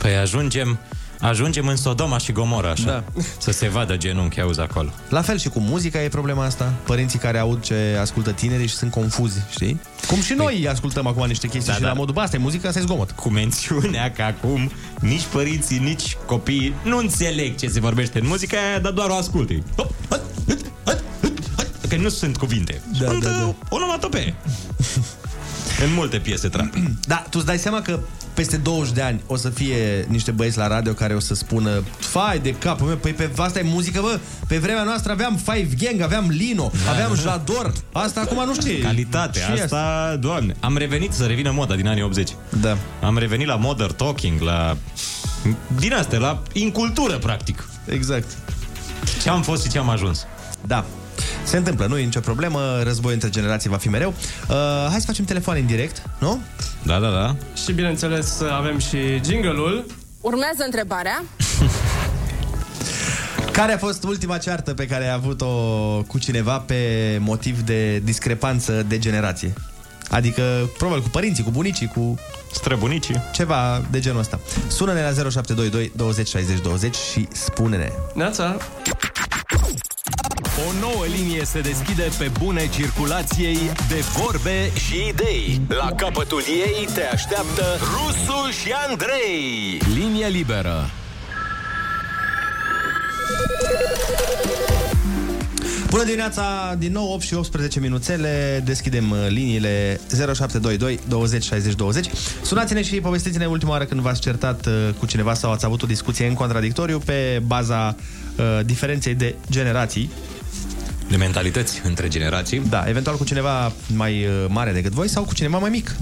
Păi ajungem, ajungem în Sodoma și Gomora, așa. Da. Să se vadă genunchi, auzi acolo. La fel și cu muzica e problema asta. Părinții care aud ce ascultă tinerii și sunt confuzi, știi? Cum și noi ascultăm acum niște chestii Da, și da. la modul, bă, asta e muzică, asta e zgomot. Cu mențiunea că acum nici părinții, nici copiii nu înțeleg ce se vorbește în muzica aia, dar doar o ascultă. Că nu sunt cuvinte. Da, sunt da, da. uh, onomatopee. în multe piese trap. Da, tu îți dai seama că peste 20 de ani o să fie niște băieți la radio care o să spună Fai de capul meu, păi pe asta e muzică, bă Pe vremea noastră aveam Five Gang, aveam Lino, Da, aveam da. Jador Asta acum nu știu Calitate, Și asta, doamne. Am revenit să revină moda din anii 80. Da. Am revenit la modern talking, la... Din astea, la incultură, practic. Exact. Ce am fost și ce am ajuns. Da. Se întâmplă, nu e nicio problemă, război între generații va fi mereu. Uh, hai să facem telefon în direct, nu? Da, da, da. Și bineînțeles avem și jingle-ul. Urmează întrebarea. Care a fost ultima ceartă pe care ai avut-o cu cineva pe motiv de discrepanță de generație? Adică, probabil cu părinții, cu bunicii, cu străbunicii. Ceva de genul ăsta. Sună-ne la 0722 20 60 20 și spune-ne. Neața. O nouă linie se deschide pe bune circulației de vorbe și idei. La capătul ei te așteaptă Rusu și Andrei. Linie liberă. Bună dimineața, din nou 8 și 18 minuțele, deschidem uh, liniile 0722 20 60 20. Sunați-ne și povestiți-ne ultima oară când v-ați certat uh, cu cineva sau ați avut o discuție în contradictoriu pe baza uh, diferenței de generații. De mentalități între generații. Da, eventual cu cineva mai uh, mare decât voi sau cu cineva mai mic.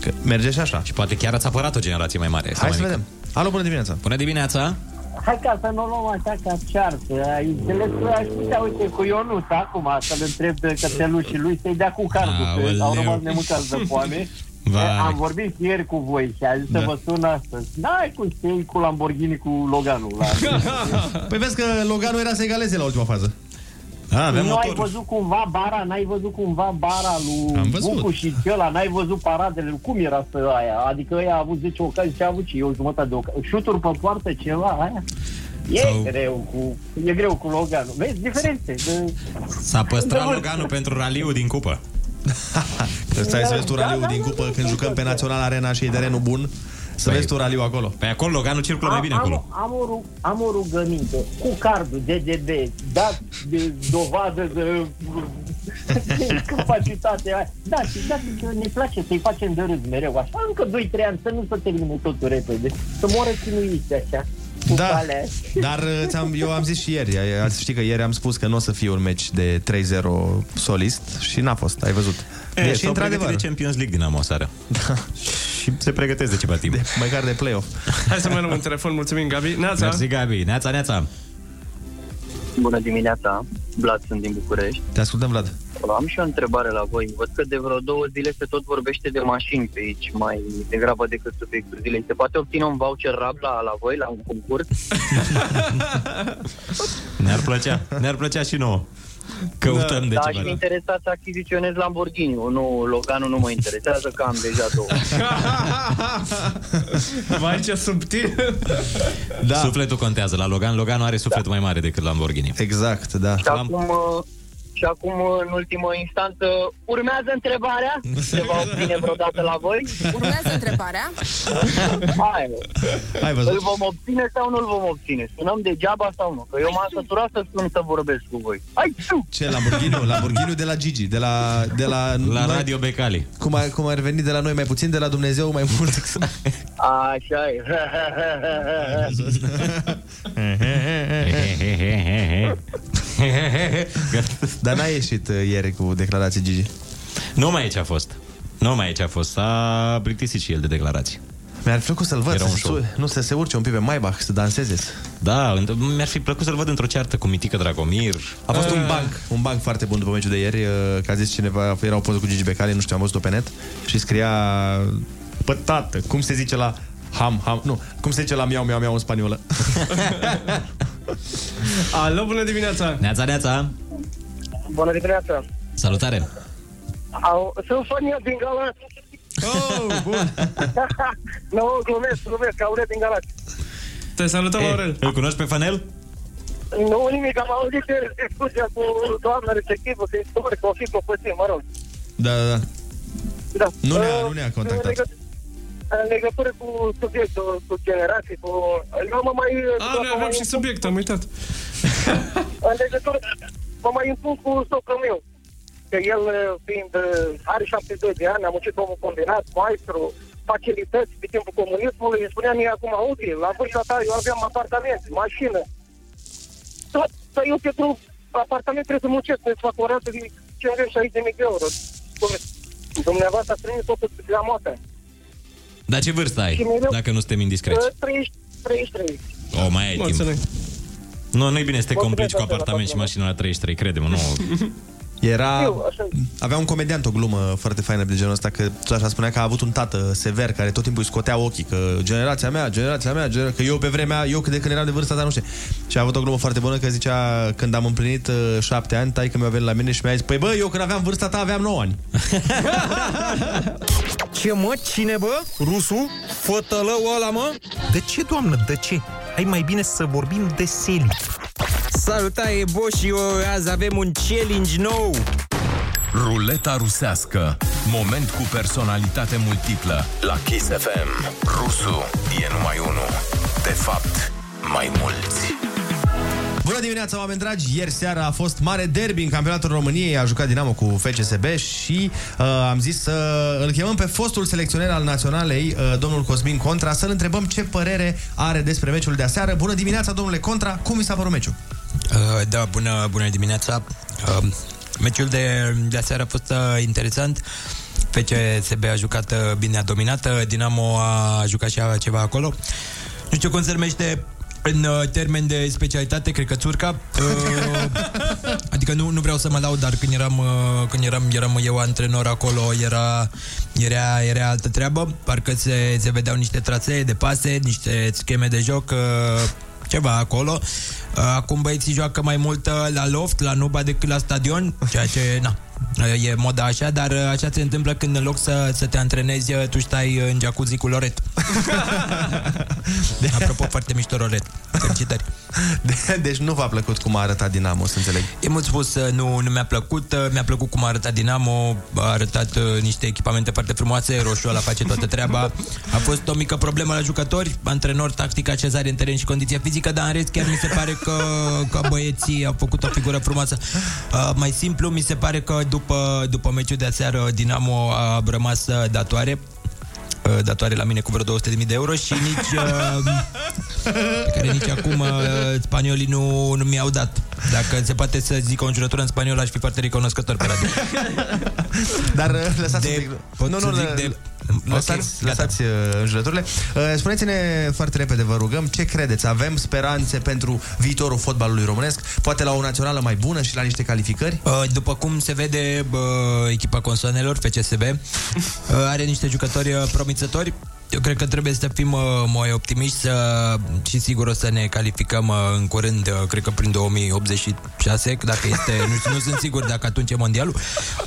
Că merge și așa. Și poate chiar ați apărat o generație mai mare. sau Hai mai să mică. vedem. Alo, bună dimineața! Bună dimineața! Hai ca să nu o luăm așa ca ceartă. Ai înțeles că aș putea, uite, cu Ionuț acum să-l întreb de cățelușii lui să-i dea cu cardul, că Aoleu. au rămas nemâncați de foame. Vai. Am vorbit ieri cu voi și a zis Da. să vă sun astăzi. N-ai cum să te iei cu Lamborghini cu Loganul. La... Păi vezi că Loganul era să egaleze la ultima fază. A, nu ai văzut cumva bara, n-ai văzut cumva bara lui Am văzut. Bucu și ăla, n-ai văzut paradele, lui- cum era să aia? Adică ăia a avut 10 ocazii și a avut și eu jumătate de ocazii. Șuturi pe poartă, ceva, aia? E Sau- greu cu, e greu cu Loganul. Vezi, diferențe. De... S-a păstrat Da, Loganul pentru raliul din cupă. Că stai să vezi tu Da, raliul da, din da, cupă da, când da, jucăm da, pe da. Național Arena și e terenul bun. Să vezi tu raliul acolo. Păi acolo Loganul circulă mai bine am, acolo. Am, o, ru- am o rugăminte. Cu cardul DDB, dat de dovadă de, de capacitate. aia. Da, și da, că ne place să-i facem de râs mereu așa. Încă 2-3 ani, să nu se termine totul repede. Să moară chinuiți așa. Cu Da, calea. dar uh, ți-am, eu am zis și ieri, ai- ați ști că ieri am spus că nu o să fie un meci de 3-0 solist și n-a fost, ai văzut. E, Deși, s-au pregătit într-adevăr, de Champions League din o seară. Da. și se pregătesc de ceva timp. De, măcar de play-off. Hai să mai luăm un telefon, mulțumim Gabi. Neața. Mersi, Gabi. Neața, neața. Bună dimineața, Vlad sunt din București. Te ascultăm, Vlad. Am și o întrebare la voi. Văd că de vreo două zile se tot vorbește de mașini pe aici, mai degrabă decât subiectul zilei. Se poate obține un voucher RAB la, la voi, la un concurs? Ne-ar plăcea. Ne-ar plăcea și nouă. Căutăm de da, ceva. și da. interesat să achiziționez Lamborghini. Nu, Loganul nu mă interesează, că am deja două. Vai ce subtil. Da. Sufletul contează la Logan. Loganul are sufletul mai mare decât Lamborghini. Exact, da. Și acum, uh, Și acum, în ultimă instanță, urmează întrebarea. Se va obține vreodată la voi? Urmează întrebarea. Hai, Hai văzut. îl vom obține sau nu îl vom obține? Sunăm degeaba sau nu? Că eu m-am săturat să sun să vorbesc cu voi. Hai, tu! Ce, Lamborghini? Lamborghini de la Gigi, de la... De la, La noi- Radio Becali. Cum ar, cum ar veni de la noi mai puțin, de la Dumnezeu mai mult. Așa e. Dar n-a ieșit uh, ieri cu declarații Gigi. Nu mai aici a fost. Nu mai aici a fost. S-a plictisit și el de declarații. Mi-ar fi plăcut să-l văd, Era să un se, show. su- nu, să se urce un pic pe Maybach, să danseze. Da, înt- mi-ar fi plăcut să-l văd într-o ceartă cu Mitică Dragomir. A fost un Ah. banc, un banc foarte bun după meciul de ieri, uh, că a zis cineva, era o poză cu Gigi Becali, nu știu, am văzut-o pe net, și scria, pătată, cum se zice la ham, ham, nu, cum se zice la miau, miau, miau în spaniolă. Alo, bună dimineața! Neața, neața! Bună dimineața! Salutare! Au, sunt Sonia din Galați. Oh, bun! nu, glumesc, glumesc, Aurel din Galați. Te salutăm, Ei, Aurel! Îl cunoști pe Fanel? Nu, nimic, am auzit de discuția cu doamna respectivă, că istoric, o fi puțin, mă rog. Da, da, da. Da. Nu ne-a, Uh, nu ne-a În, contactat. legătură, în legătură cu subiectul, cu generații, cu... Eu mă mai... A, noi avem și subiect, am uitat. În legătură, mă mai impun cu socrul meu. Că el, fiind, are 72 de ani, a muncit omul combinat, maestru, facilități pe timpul comunismului, îmi spunea mie acum, auzi, la vârsta ta eu aveam apartament, mașină. Tot, dar eu pentru apartament trebuie să muncesc, să fac o rată de 50 de mii de euro. Cum- Dumneavoastră ați primit totul la motă. Dar ce vârstă ai, Și mereu- dacă nu suntem indiscreți? 30, 33. O, mai ai timp. Mulțumesc. Nu, nu-i bine să te Mulțumesc, complici cu Angela, apartament și mașină la 33, crede-mă, nu. Era... Eu, așa. Avea un comediant o glumă foarte faină de genul ăsta, că tot așa spunea că a avut un tată sever care tot timpul îi scotea ochii, că generația mea, generația mea, genera... că eu pe vremea, eu de când eram de vârsta ta, nu știu. Și a avut o glumă foarte bună că zicea, când am împlinit uh, șapte ani, tai că mi-a venit la mine și mi-a zis, păi bă, eu când aveam vârsta ta aveam 9 ani. Ce mă? Cine bă? Rusu? Fătălău ăla mă? De ce, doamnă, de ce? Hai mai bine să vorbim de seli. Salutare, Boș, și eu azi avem un challenge nou. Ruleta rusească. Moment cu personalitate multiplă. La Kiss FM. Rusu e numai unul. De fapt, mai mulți. Bună dimineața, oameni dragi! Ieri seara a fost mare derby în campionatul României, a jucat Dinamo cu FCSB și uh, am zis să îl chemăm pe fostul selecționer al naționalei, uh, domnul Cosmin Contra, să-l întrebăm ce părere are despre meciul de aseară. Bună dimineața, domnule Contra! Cum mi s-a părut meciul? Uh, da, bună, bună dimineața. Uh, meciul de, de aseară a fost uh, interesant. FCSB a jucat uh, bine, a dominat. Uh, Dinamo a jucat și a ceva acolo. Nu știu cum se numește în uh, termen de specialitate, cred că țurca. Uh, adică nu, nu vreau să mă laud, dar când eram, uh, când eram, eram eu antrenor acolo, era, era, era altă treabă. Parcă se, se vedeau niște trasee de pase, niște scheme de joc, uh, ceva acolo. Uh, Acum băieții joacă mai mult uh, la loft, la nuba decât la stadion, ceea ce, na, uh, e moda așa, dar uh, așa se întâmplă când în loc să, să te antrenezi, uh, tu stai uh, în jacuzzi cu Loret. Apropo, foarte mișto Loret. Felicitări. De- deci nu v-a plăcut cum a arătat Dinamo, să înțeleg. E mult spus, uh, nu, nu mi-a plăcut. Uh, Mi-a plăcut cum a arătat Dinamo, a arătat uh, niște echipamente foarte frumoase, roșu ăla face toată treaba. A fost o mică problemă la jucători, antrenor, tactica, cezare în teren și condiție fizică, dar în rest chiar mi se pare că, că băieții au făcut o figură frumoasă. Uh, mai simplu, mi se pare că după, după meciul de aseară Dinamo a rămas uh, datoare uh, datoare la mine cu vreo 200.000 de euro și nici uh, pe care nici acum uh, spaniolii nu, nu mi-au dat. Dacă se poate să zic o înjurătură în spaniol, aș fi foarte recunoscător pe radio. Dar uh, lăsați De- un pic... pot Nu, să nu, zic lă- de- lăsați, Ok, gata. lăsați uh, înjurăturile. Uh, Spuneți-ne foarte repede, vă rugăm, ce credeți? Avem speranțe pentru viitorul fotbalului românesc? Poate la o națională mai bună și la niște calificări? Uh, După cum se vede, bă, echipa consoanelor, FCSB, uh, are niște jucători uh, promițători. Eu cred că trebuie să fim uh, mai optimiști să, și sigur o să ne calificăm uh, în curând, uh, cred că prin 2086, dacă este, nu, nu sunt sigur dacă atunci e mondialul,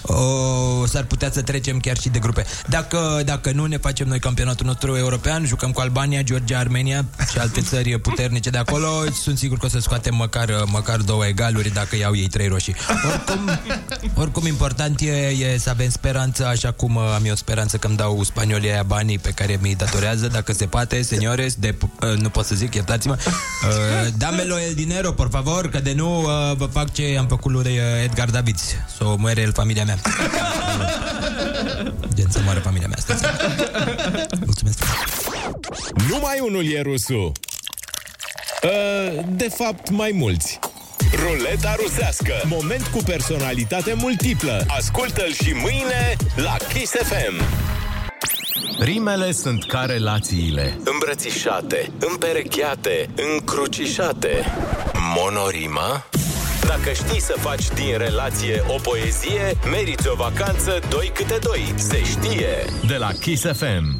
uh, s-ar putea să trecem chiar și de grupe. Dacă, dacă nu ne facem noi campionatul nostru european, jucăm cu Albania, Georgia, Armenia și alte țări puternice de acolo, sunt sigur că o să scoatem măcar, uh, măcar două egaluri dacă iau ei trei roșii. Oricum, oricum important e, e să avem speranță, așa cum uh, am eu speranță că îmi dau spaniolii aia banii pe care mi-i datorează, dacă se poate, seniores, de, uh, nu pot să zic, iertați-mă. Uh, damelo el dinero, por favor, că de nu uh, vă fac ce am făcut lui uh, Edgar Davids, să o moare el familia mea. Gen să moară familia mea asta. Mulțumesc. Numai unul e rusul. Uh, De fapt, mai mulți. Ruleta rusească. Moment cu personalitate multiplă. Ascultă-l și mâine la Kiss FM. Rimele sunt ca relațiile. Îmbrățișate, împerecheate, încrucișate. Monorima? Dacă știi să faci din relație o poezie, meriți o vacanță doi câte doi. Se știe! De la Kiss FM.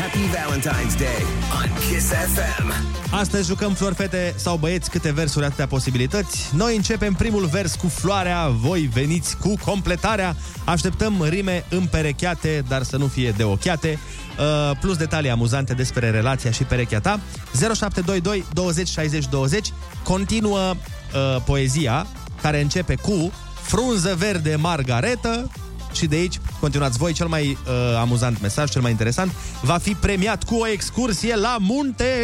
Happy Valentine's Day on Kiss FM. Astăzi jucăm flori, fete sau băieți, câte versuri, atâtea posibilități. Noi începem primul vers cu floarea, voi veniți cu completarea. Așteptăm rime împerecheate, dar să nu fie de ochiate. Uh, plus detalii amuzante despre relația și perechea ta. 0722 20 60 20. Continuă uh, poezia, care începe cu frunză verde margaretă, și de aici continuați voi, cel mai uh, amuzant mesaj, cel mai interesant, va fi premiat cu o excursie la munte!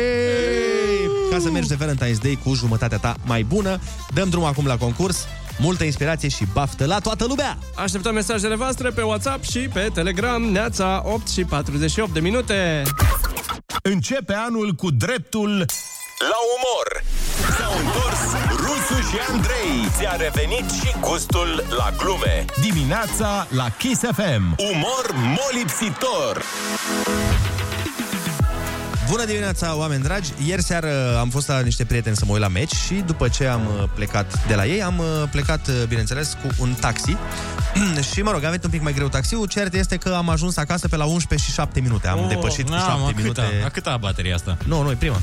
Ca să mergi de Valentine's Day cu jumătatea ta mai bună. Dăm drum acum la concurs. Multă inspirație și baftă la toată lumea! Așteptăm mesajele voastre pe WhatsApp și pe Telegram, neața 8 și 48 de minute. Începe anul cu dreptul la umor. S-au întors Rusu și Andrei. Ți-a revenit și gustul la glume. Dimineața la Kiss FM. Umor molipsitor. Bună dimineața, oameni dragi! Ieri seară am fost la niște prieteni să mă uit la meci și după ce am uh, plecat de la ei, am uh, plecat, uh, bineînțeles, cu un taxi. și, mă rog, a venit un pic mai greu taxiul. Cert este că am ajuns acasă pe la 11 și 7 minute. Am Oh, depășit cu na, 7 mă, minute. Câta, a câta a bateria asta? Nu, nu, e prima.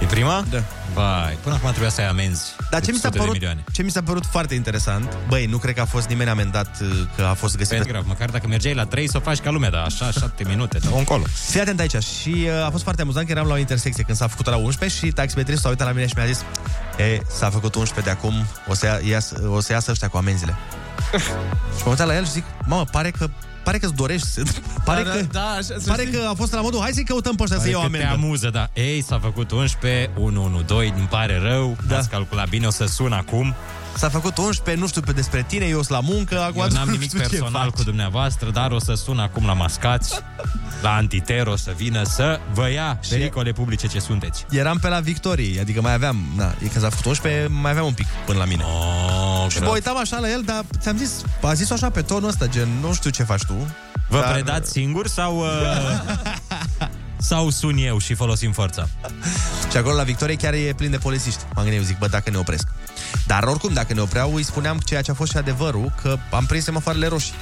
E prima? Da. Vai, până acum trebuia să ai amenzi. Dar ce cu mi, s-a sute părut, De milioane. ce mi s-a părut foarte interesant, băi, nu cred că a fost nimeni amendat uh, că a fost găsit. Pe grav, măcar dacă mergeai la 3 să o faci ca lumea, dar așa, 7 minute, dar încolo. Fii atent aici și uh, a fost foarte amuzant că eram la o intersecție când s-a făcut la 11 și taximetristul s-a uitat la mine și mi-a zis E, s-a făcut 11 de acum, o să, ia, ias, o să iasă ăștia cu amenzile. și m-am uitat la el și zic, mamă, pare că pare că-ți dorești să... Pare, Da, că, da, da, așa, să pare știi. că a fost la modul, hai să-i căutăm pe ăștia să Pare iau că amendă. te amuză, da. Ei, s-a făcut 11, 112, îmi pare rău, da. ați calculat bine, o să sun acum. S-a făcut 11, nu știu pe despre tine, eu sunt la muncă, acum Eu n-am nu nimic știu ce personal faci. cu dumneavoastră, dar o să sun acum la mascați, la antiter, o să vină să vă ia pericole publice ce sunteți. Eram pe la victorii, adică mai aveam, na, e când s-a făcut 11, mai aveam un pic până la mine. Oh, și mă uitam așa la el, dar ți-am zis, a zis așa pe tonul ăsta, gen, nu știu ce faci tu. Vă dar- predați singur sau... Uh, sau sun eu și folosim forța? Și acolo la Victorie chiar e plin de polițiști. M-am gândit, eu zic, bă, dacă ne opresc. Dar oricum, dacă ne opreau, îi spuneam ceea ce a fost și adevărul, că am prins semafoarele roșii.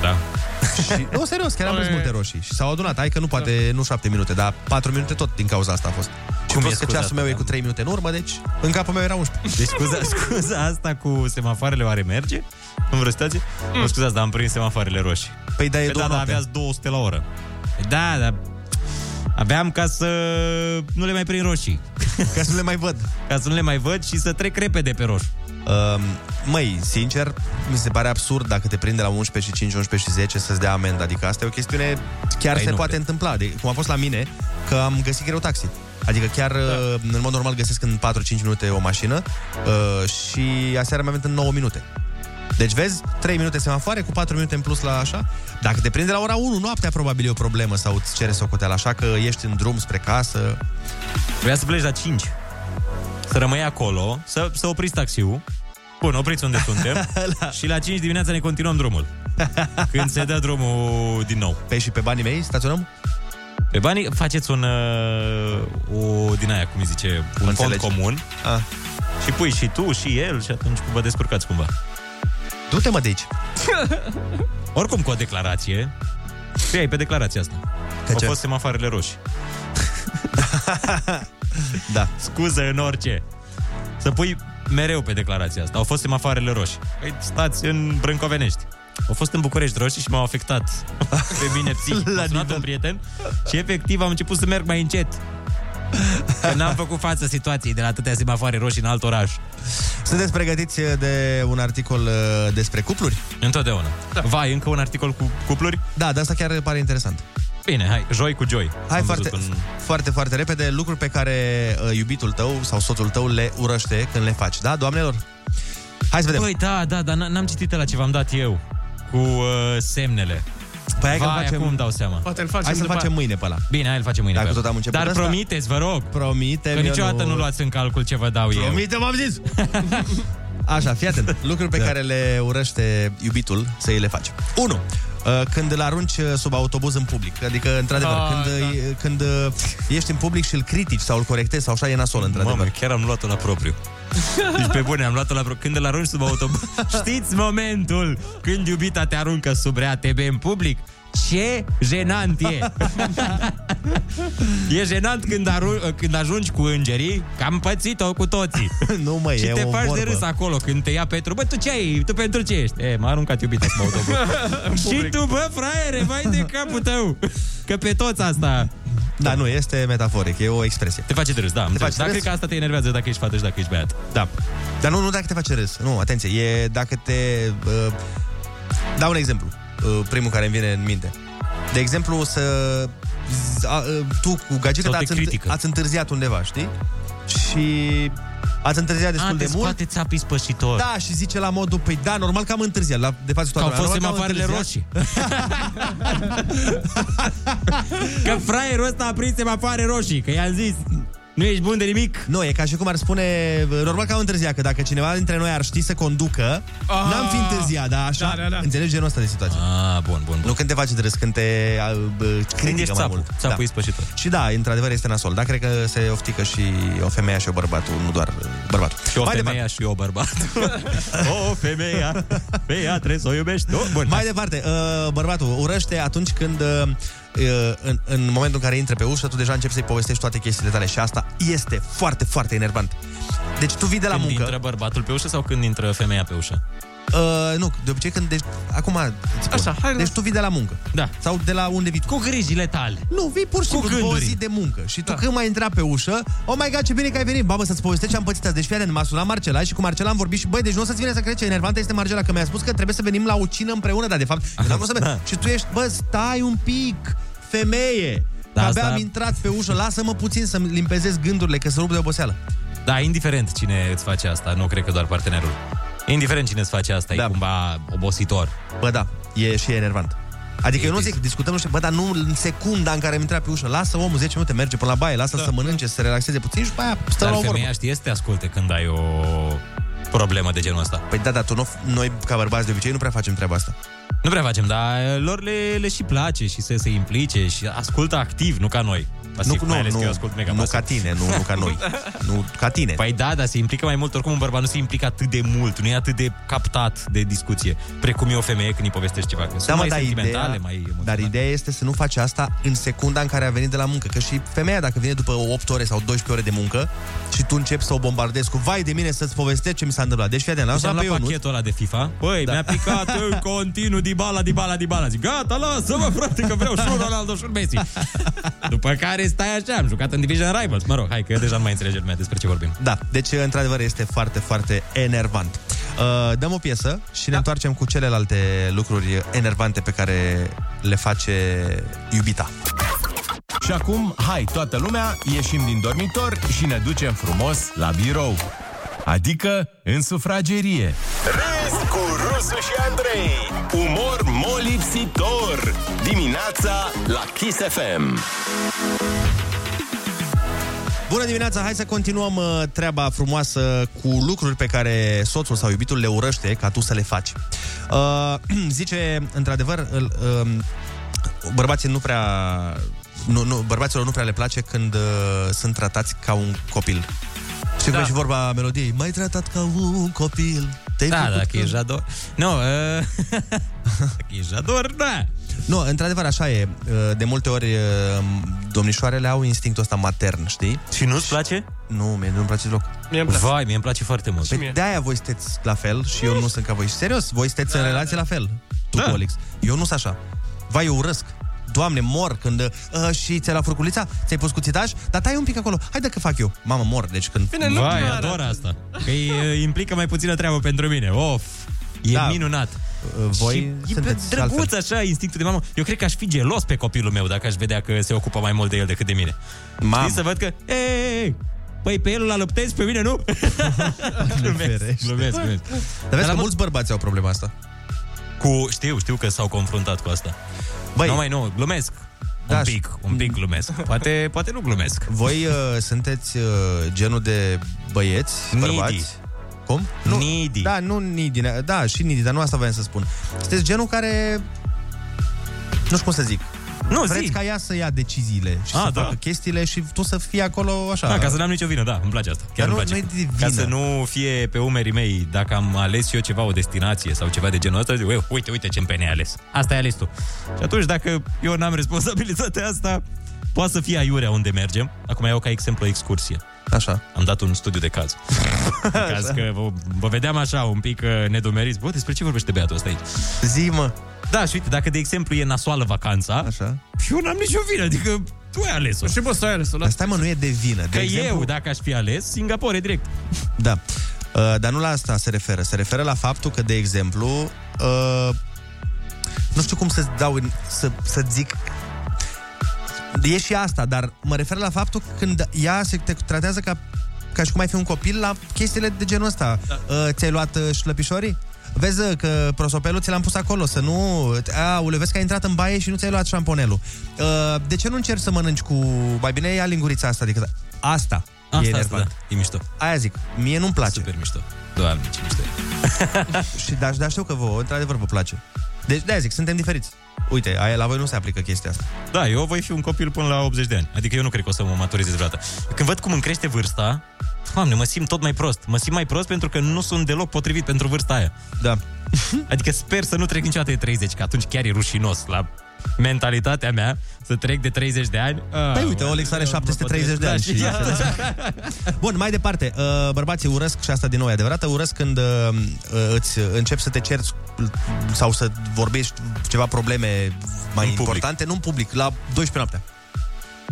Da. Și, nu, serios, chiar am prins multe roșii. Și s-au adunat. Hai că nu poate, nu șapte minute, dar patru minute tot din cauza asta a fost. Și Cum plus e că scuza ceasul asta, meu e da? cu 3 minute în urmă, deci în capul meu era 11. Deci scuza, scuza asta cu semafoarele oare merge? În vreo situație? Mm. Mă scuzați, dar am prins semafoarele roșii. Păi da, e Păi două da, da, noapte. aveați 200 la oră. Păi Da, dar aveam ca să nu le mai prind roșii. Ca să nu le mai văd. Ca să nu le mai văd și să trec repede pe roșu. Uh, măi, sincer, mi se pare absurd dacă te prinde la 11 și 5, 11 și 10 să-ți dea amendă. Adică asta e o chestiune chiar Păi se nu poate cred. întâmpla. De, cum a fost la mine, că am găsit greu taxi. Adică chiar, da. în mod normal, găsesc în 4-5 minute o mașină uh, și aseară mi-am venit în 9 minute. Deci vezi, 3 minute semafoare cu 4 minute în plus la așa. Dacă te prinde la ora 1, noaptea probabil e o problemă sau îți cere socoteală, așa că ești în drum spre casă. Trebuia să pleci la 5. Să rămâi acolo, să, să opriți taxiul. Bun, opriți unde suntem. la... Și la 5 dimineața ne continuăm drumul. Când se dă drumul din nou. Pe și pe banii mei staționăm? Pe banii faceți un, uh, o din aia, cum îi zice, un fond Înțelegi. comun. Ah. Și pui și tu și el și atunci vă descurcați cumva. Du-te mă de aici. Oricum, cu o declarație, scriai pe declarația asta. Că Au ce? fost semafoarele roșii. da. Scuză în orice. Să pui mereu pe declarația asta. Au fost semafoarele roșii. Păi stați în Brâncovenești. Au fost în București roșii și m-au afectat pe mine psihic. La M-a sunat un prieten și efectiv am început să merg mai încet. Că n-am făcut față situației de la atâtea semafoare roșii în alt oraș. Sunteți pregătiți de un articol uh, despre cupluri? Întotdeauna. Da. Vai, încă un articol cu cupluri? Da, de asta chiar pare interesant. Bine, hai, joi cu joi. Hai Am foarte, văzut un... foarte, foarte repede lucruri pe care uh, iubitul tău sau soțul tău le urăște când le faci, da, doamnelor? Hai să vedem. Păi da, da, dar n- n-am citit la ce v-am dat eu cu uh, semnele. Păi hai că Vai, facem- acum îmi dau seama. Poate îl facem Hai să după facem aia. mâine pe ăla. Bine, hai îl facem mâine Dacă pe el. tot am început Dar asta- promiteți, vă rog, Promite că niciodată nu luați în calcul ce vă dau eu. Promite, v-am zis! Așa, fii atent. Lucruri pe da. care le urăște iubitul să îi le faci. 1. Când îl arunci uh, sub autobuz în public. Adică, într-adevăr, Ah, când, da. când uh, ești în public și îl critici sau îl corectezi sau așa, e nasol, într-adevăr. Mamă, chiar am luat-o la propriu. Deci pe bune, am luat-o la propriu. Când îl arunci sub autobuz. Știți momentul când iubita te aruncă sub RATB în public? Ce jenant e! e jenant când, aru- când ajungi cu îngerii, că am pățit-o cu toții. nu mă, Și e te o faci vorbă. de râs acolo când te ia Petru. Bă, tu ce ai? Tu pentru ce ești? E, m-a aruncat iubita sub autobuz. Și tu, bă, fraiere, vai de capul tău! Că pe toți asta... Da, nu, este metaforic, e o expresie. Te face de râs, da. Am Te înțeles. face Dar de cred râs? că asta te enervează dacă ești fată și dacă ești băiat. Da. Dar nu, nu dacă te face râs. Nu, atenție, e dacă te... Uh, dau un exemplu, uh, primul care îmi vine în minte. De exemplu, să... z- A, uh, tu cu gagica Sau ta te ați, critică. ați întârziat undeva, știi? Și ați întârziat destul A, de te mult. scoate țapii spășitor. Da, și zice la modul, păi da, normal că am întârziat, la, de față Că au toată fost normal că am semafoarele întârziat. roșii. că fraierul ăsta a prins semafoare roșii, că i-am zis, nu ești bun de nimic. Nu, e ca și cum ar spune Normal că am întârziat, că dacă cineva dintre noi ar ști să conducă Ah. N-am fi întârziat, dar așa Da, da, da. Înțelegi genul ăsta de situație Ah, bun, bun, bun. Nu când te faci de râs, când te uh, bă, critică ești mai țapul, mult țapul ispășitor. Și da, într-adevăr este nasol Dar cred că se oftică și o femeie și o bărbatul Nu doar uh, bărbatul Și o Mai femeie și eu bărbat. o femeie, femeia trebuie să o iubești tu. Bun, Mai departe, uh, bărbatul urăște atunci când uh, uh, în, în momentul în care intră pe ușă, tu deja începi să-i povestești toate chestiile tale și asta este foarte, foarte enervant. Deci tu vii de la când muncă. intră bărbatul pe ușă sau când intră femeia pe ușă? Uh, nu, de obicei când... Deci, acum îți spun. Așa, hai, deci tu vii de la muncă. Da. Sau de la unde vii tu. Cu grijile tale. Nu, vii pur și Cu simplu după o gânduri. zi de muncă. Și tu da. când mai intra pe ușă, oh my god, ce bine că ai venit, babă, să-ți povestesc ce am pățit azi. Deci fii atent, m-a sunat Marcela și cu Marcela am vorbit și băi, deci nu o să-ți vine să crezi ce enervantă este Marcela, că mi-a spus că trebuie să venim la o cină împreună, dar de fapt, eu n-am vrut să merg. Și tu ești, bă, stai un pic, femeie. Da, Da, abia asta- am intrat pe ușă, lasă-mă puțin să-mi limpezesc gândurile, că să rup de oboseală. Da, indiferent cine îți face asta, nu cred că doar partenerul. Indiferent cine îți face asta, da. e cumva obositor. Bă, da, e și enervant. Adică eu nu zic, discutăm, nu știu, bă, dar nu în secunda în care am intrat pe ușă, lasă omul 10 minute, merge până la baie, lasă da. să mănânce, să se relaxeze puțin și după aia stă Dar la o vorbă. femeia știe să te asculte când ai o problemă de genul ăsta. Păi da, dar tu nu, noi ca bărbați de obicei nu prea facem treaba asta. Nu prea facem, dar lor le, le și place și să se implice și ascultă activ, nu ca noi. Pasiv, nu, mai nu, ales că nu, eu ascult mega nu pasiv. ca tine, nu, nu ca noi. nu ca tine. Păi da, dar se implică mai mult. Oricum un bărbat nu se implică atât de mult, nu e atât de captat de discuție, precum e o femeie când îi povestești ceva. Că sunt Da, mă, mai dar sentimentale, ideea, mai emoționale. dar ideea este să nu faci asta în secunda în care a venit de la muncă. Că și femeia, dacă vine după 8 ore sau 12 ore de muncă și tu începi să o bombardezi cu vai de mine să-ți povestești ce mi s-a întâmplat. Deci, fii atent, Uite, l-am am sunat la pe Ionuț. pachetul ăla de FIFA. Băi, da. mi-a picat în continuu Dybala, Dybala, Dybala. Zic, gata, lasă-mă, frate, că vreau și un Ronaldo și un Messi. După care stai așa, am jucat în Division Rivals. Mă rog, hai că eu deja nu mai înțelege lumea despre ce vorbim. Da, deci într-adevăr este foarte, foarte enervant. Uh, dăm o piesă și ne Da. întoarcem cu celelalte lucruri enervante pe care le face iubita. Și acum, hai, toată lumea, ieșim din dormitor și ne ducem frumos la birou. Adică în sufragerie. Râs cu Rusu și Andrei. Umor molipsitor. Dimineața la Kiss FM. Bună dimineața, hai să continuăm uh, treaba frumoasă cu lucruri pe care soțul sau iubitul le urăște ca tu să le faci. Uh, zice, într-adevăr, îl, uh, bărbații nu prea... Nu, nu, bărbaților nu prea le place când uh, sunt tratați ca un copil. Știi da. cum e și vorba melodiei? Mai tratat ca un copil. Te-ai Da, făcut dacă că- e jador... Nu, uh... dacă e jador, da. Nu, într-adevăr, așa e. De multe ori, domnișoarele au instinctul ăsta matern, știi? Și nu-ți place? Nu, mie nu-mi place deloc. Mie îmi place. Vai, mie îmi place foarte mult. Păi de-aia voi sunteți la fel și eu nu sunt ca voi. Și serios, voi sunteți în relație la fel. Tu, Da. cu Alex. Eu nu sunt așa. Vai, eu urăsc. Doamne, mor când... Uh, și ți-ai la furculița? Ți-ai pus cuțitaj? Dar tai un pic acolo. Haide că fac eu. Mamă, mor. Deci când... Bine, nu Vai, doar ador atât. asta. Că îi uh, implică mai puțină treabă pentru mine. Of, e Da. minunat. Uh, voi și e sunteți drăguț altfel. așa, instinctul de mamă. Eu cred că aș fi gelos pe copilul meu dacă aș vedea că se ocupă mai mult de el decât de mine. Mamă. Știi, să văd că, ei, ei, ei, păi pe el îl alăptezi, pe mine nu? glumesc, ferește. glumesc, glumesc. Dar vezi la că mul- mulți bărbați au problema asta. Cu, știu, știu că s-au confruntat cu asta. Băi, Nu mai nu, glumesc. Da, un pic, un pic glumesc. Poate, poate nu glumesc. voi uh, sunteți uh, genul de băieți, Needy. bărbați? Cum? Nu, Needy. Da, nu needy, ne- da, și needy, dar nu asta voiam să spun. Sunteți genul care... Nu știu cum să zic. Nu, Vreți zi. ca ea să ia deciziile și Ah, să da. facă chestiile și tu să fii acolo așa. Da, ca să n-am nicio vină, da, îmi place asta. Chiar Dar îmi nu- place. nu e de Ca vină. să nu fie pe umerii mei, dacă am ales eu ceva, o destinație sau ceva de genul ăsta, zic, "Ue, uite, uite ce împene ai ales. Asta ai ales tu. Și atunci, dacă eu n-am responsabilitatea asta, poate să fie aiurea unde mergem. Acum iau ca exemplu o excursie. Așa. Am dat un studiu de caz. În caz că vă, vă vedeam așa un pic uh, nedumeriți. Bă, despre ce vorbește băiatul ăsta aici? Zi, mă. Da, și uite, dacă de exemplu e nasoală vacanța, Așa. și eu n-am nicio vină, adică tu ai ales-o. Și bă, să ai ales Dar stai mă, nu e de vină. De Că exemplu, eu, dacă aș fi ales, Singapore direct. Da. Uh, dar nu la asta se referă. Se referă la faptul că, de exemplu, uh, nu știu cum să dau, în- să, să zic E și asta, dar mă refer la faptul când ea se te tratează ca, ca și cum ai fi un copil la chestiile de genul ăsta. Da. Uh, ți-ai luat uh, șlăpișorii? Vezi uh, că prosopelul ți l-am pus acolo, să nu... A, vezi că ai intrat în baie și nu ți-ai luat șamponelul. Uh, de ce nu încerci să mănânci cu... Mai bine ia lingurița asta decât... Asta, Asta, e asta, enervant. da, e mișto. Aia zic, mie nu-mi place. Super mișto. Doamne, ce mișto e. și da, dar știu că vouă, într-adevăr, vă place. Deci, de zic, suntem diferiți. Uite, aia, la voi nu se aplică chestia asta. Da, eu voi fi un copil până la 80 de ani. Adică eu nu cred că o să mă maturizez vreodată. Când văd cum îmi crește vârsta, Doamne, mă simt tot mai prost. Mă simt mai prost pentru că nu sunt deloc potrivit pentru vârsta aia. Da. Adică sper să nu trec niciodată de 30, că atunci chiar e rușinos la mentalitatea mea să trec de 30 de ani. Păi uite, Olex are 730 de ani. Și... Bun, mai departe, uh, bărbații urăsc, și asta din nou e adevărată, urăsc când uh, uh, îți începi să te cerți sau să vorbești ceva probleme mai importante, nu în public, la 12 noaptea.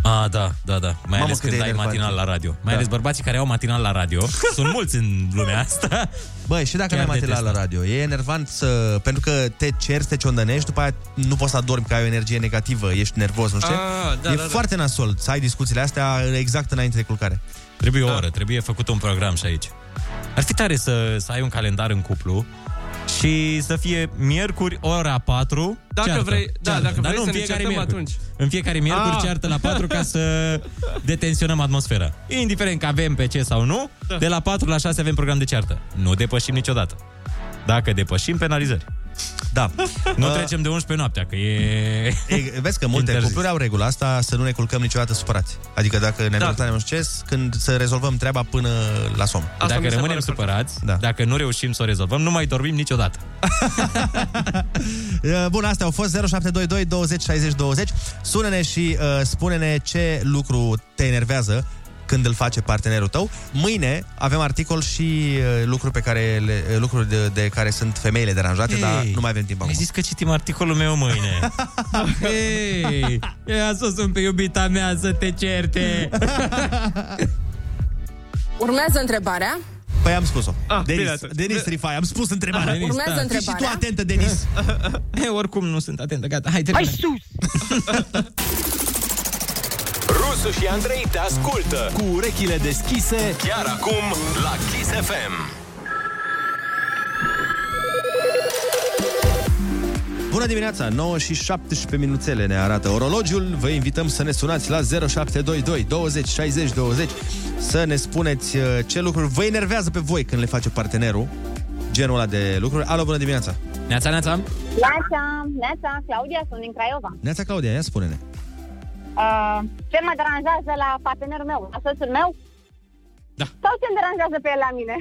Ah, da, da, da. Mai Mamă, ales cât când de ai enervant. matinal la radio. Mai Da. ales bărbații care au matinal la radio. Sunt mulți în lumea asta. Băi, și dacă Chiar nu ai matinal detest la radio, e enervant să... Pentru că te cerți, te ciondănești, după aia nu poți să adormi, că ai o energie negativă, ești nervos, nu știu. Ah, da, e da, da. foarte nasol să ai discuțiile astea exact înainte de culcare. Trebuie o oră, trebuie făcut un program și aici. Ar fi tare să, să ai un calendar în cuplu și să fie miercuri, ora 4, Dacă ceartă, vrei- da, ceartă. dacă Dar vrei nu, să în ne fiecare certăm miercuri. atunci. În fiecare miercuri Ah. ceartă la 4 ca să detensionăm atmosfera. Indiferent că avem pe ce sau nu, Da. de la 4 la 6 avem program de ceartă. Nu depășim niciodată. Dacă depășim, penalizări. Da. Nu Uh, trecem de 11 noaptea, că e... E, vezi că multe Interzis. cupluri au regula asta să nu ne culcăm niciodată supărați. Adică dacă ne Da. da. un succes, când să rezolvăm treaba până la somn. Dacă rămânem supărați, Da. dacă nu reușim să o rezolvăm, nu mai dormim niciodată. Uh, Bun, astea au fost 0722 20 60 20. Sună-ne și uh, spune-ne ce lucru te enervează când îl face partenerul tău. Mâine avem articol și uh, lucruri pe care le, uh, lucruri de, de care sunt femeile deranjate, Ei, dar nu mai avem timp Ai acum. zis că citim articolul meu mâine. Hei, ia să sun pe iubita mea să te certe. Urmează întrebarea. Păi am spus-o. Ah, Denis, bine atunci. Denis Trifai, am spus întrebarea. Denis, Urmează da. Fii și tu întrebarea. atentă, Denis. E, oricum nu sunt atentă, gata, hai, Hai termină. sus! Rusu și Andrei te ascultă cu urechile deschise chiar acum la Kiss FM. Bună dimineața, 9 și 17 minuțele ne arată orologiul. Vă invităm să ne sunați la 0722 20 60 20 să ne spuneți uh, ce lucruri vă enervează pe voi când le face partenerul. Genul ăla de lucruri. Alo, bună dimineața! Neața, neața. Neața, Neața, Claudia, sunt din Craiova. Neața Claudia, ia spune-ne. Uh, ce mă deranjează la partenerul meu, la soțul meu? Da. Sau ce îmi deranjează pe el la mine?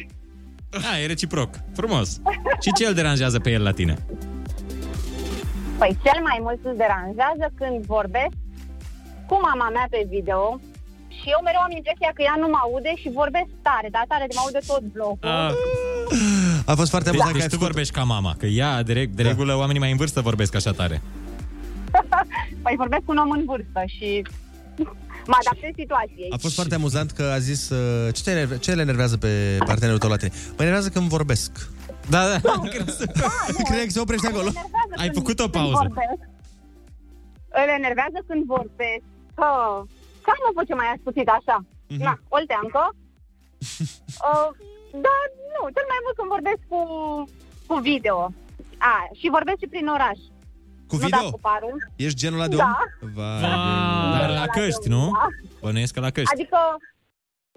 A, e reciproc. Frumos. Și ce îl deranjează pe el la tine? Păi cel mai mult îl deranjează când vorbesc cu mama mea pe video și eu mereu am impresia că ea nu mă aude și vorbesc tare, dar tare de mă aude tot blocul. Ah. A fost foarte Deci, amuzant deci că ai tu făcut... vorbești ca mama, că ea, de, reg- de regulă, oamenii mai în vârstă vorbesc așa tare. Păi vorbesc cu un om în vârstă și mă adaptez situației. A fost foarte amuzant că a zis uh, ce, te enerve- ce le enervează pe partenerul tău la tine. Mă enervează când vorbesc. Da, da. Cred că se oprește acolo. Ai făcut o Când pauză. vorbesc. Îl enervează când vorbesc că... Cam mă face mai ascuțit așa. Mhm. Na, olteancă. uh, dar nu, cel mai mult când vorbesc cu, cu video. A, și vorbesc și prin oraș. Cu nu video? dat cu parul. Ești genul ăla de Da. om? Vai, Dar la căști, nu? Bănuiesc că la căști. Adică,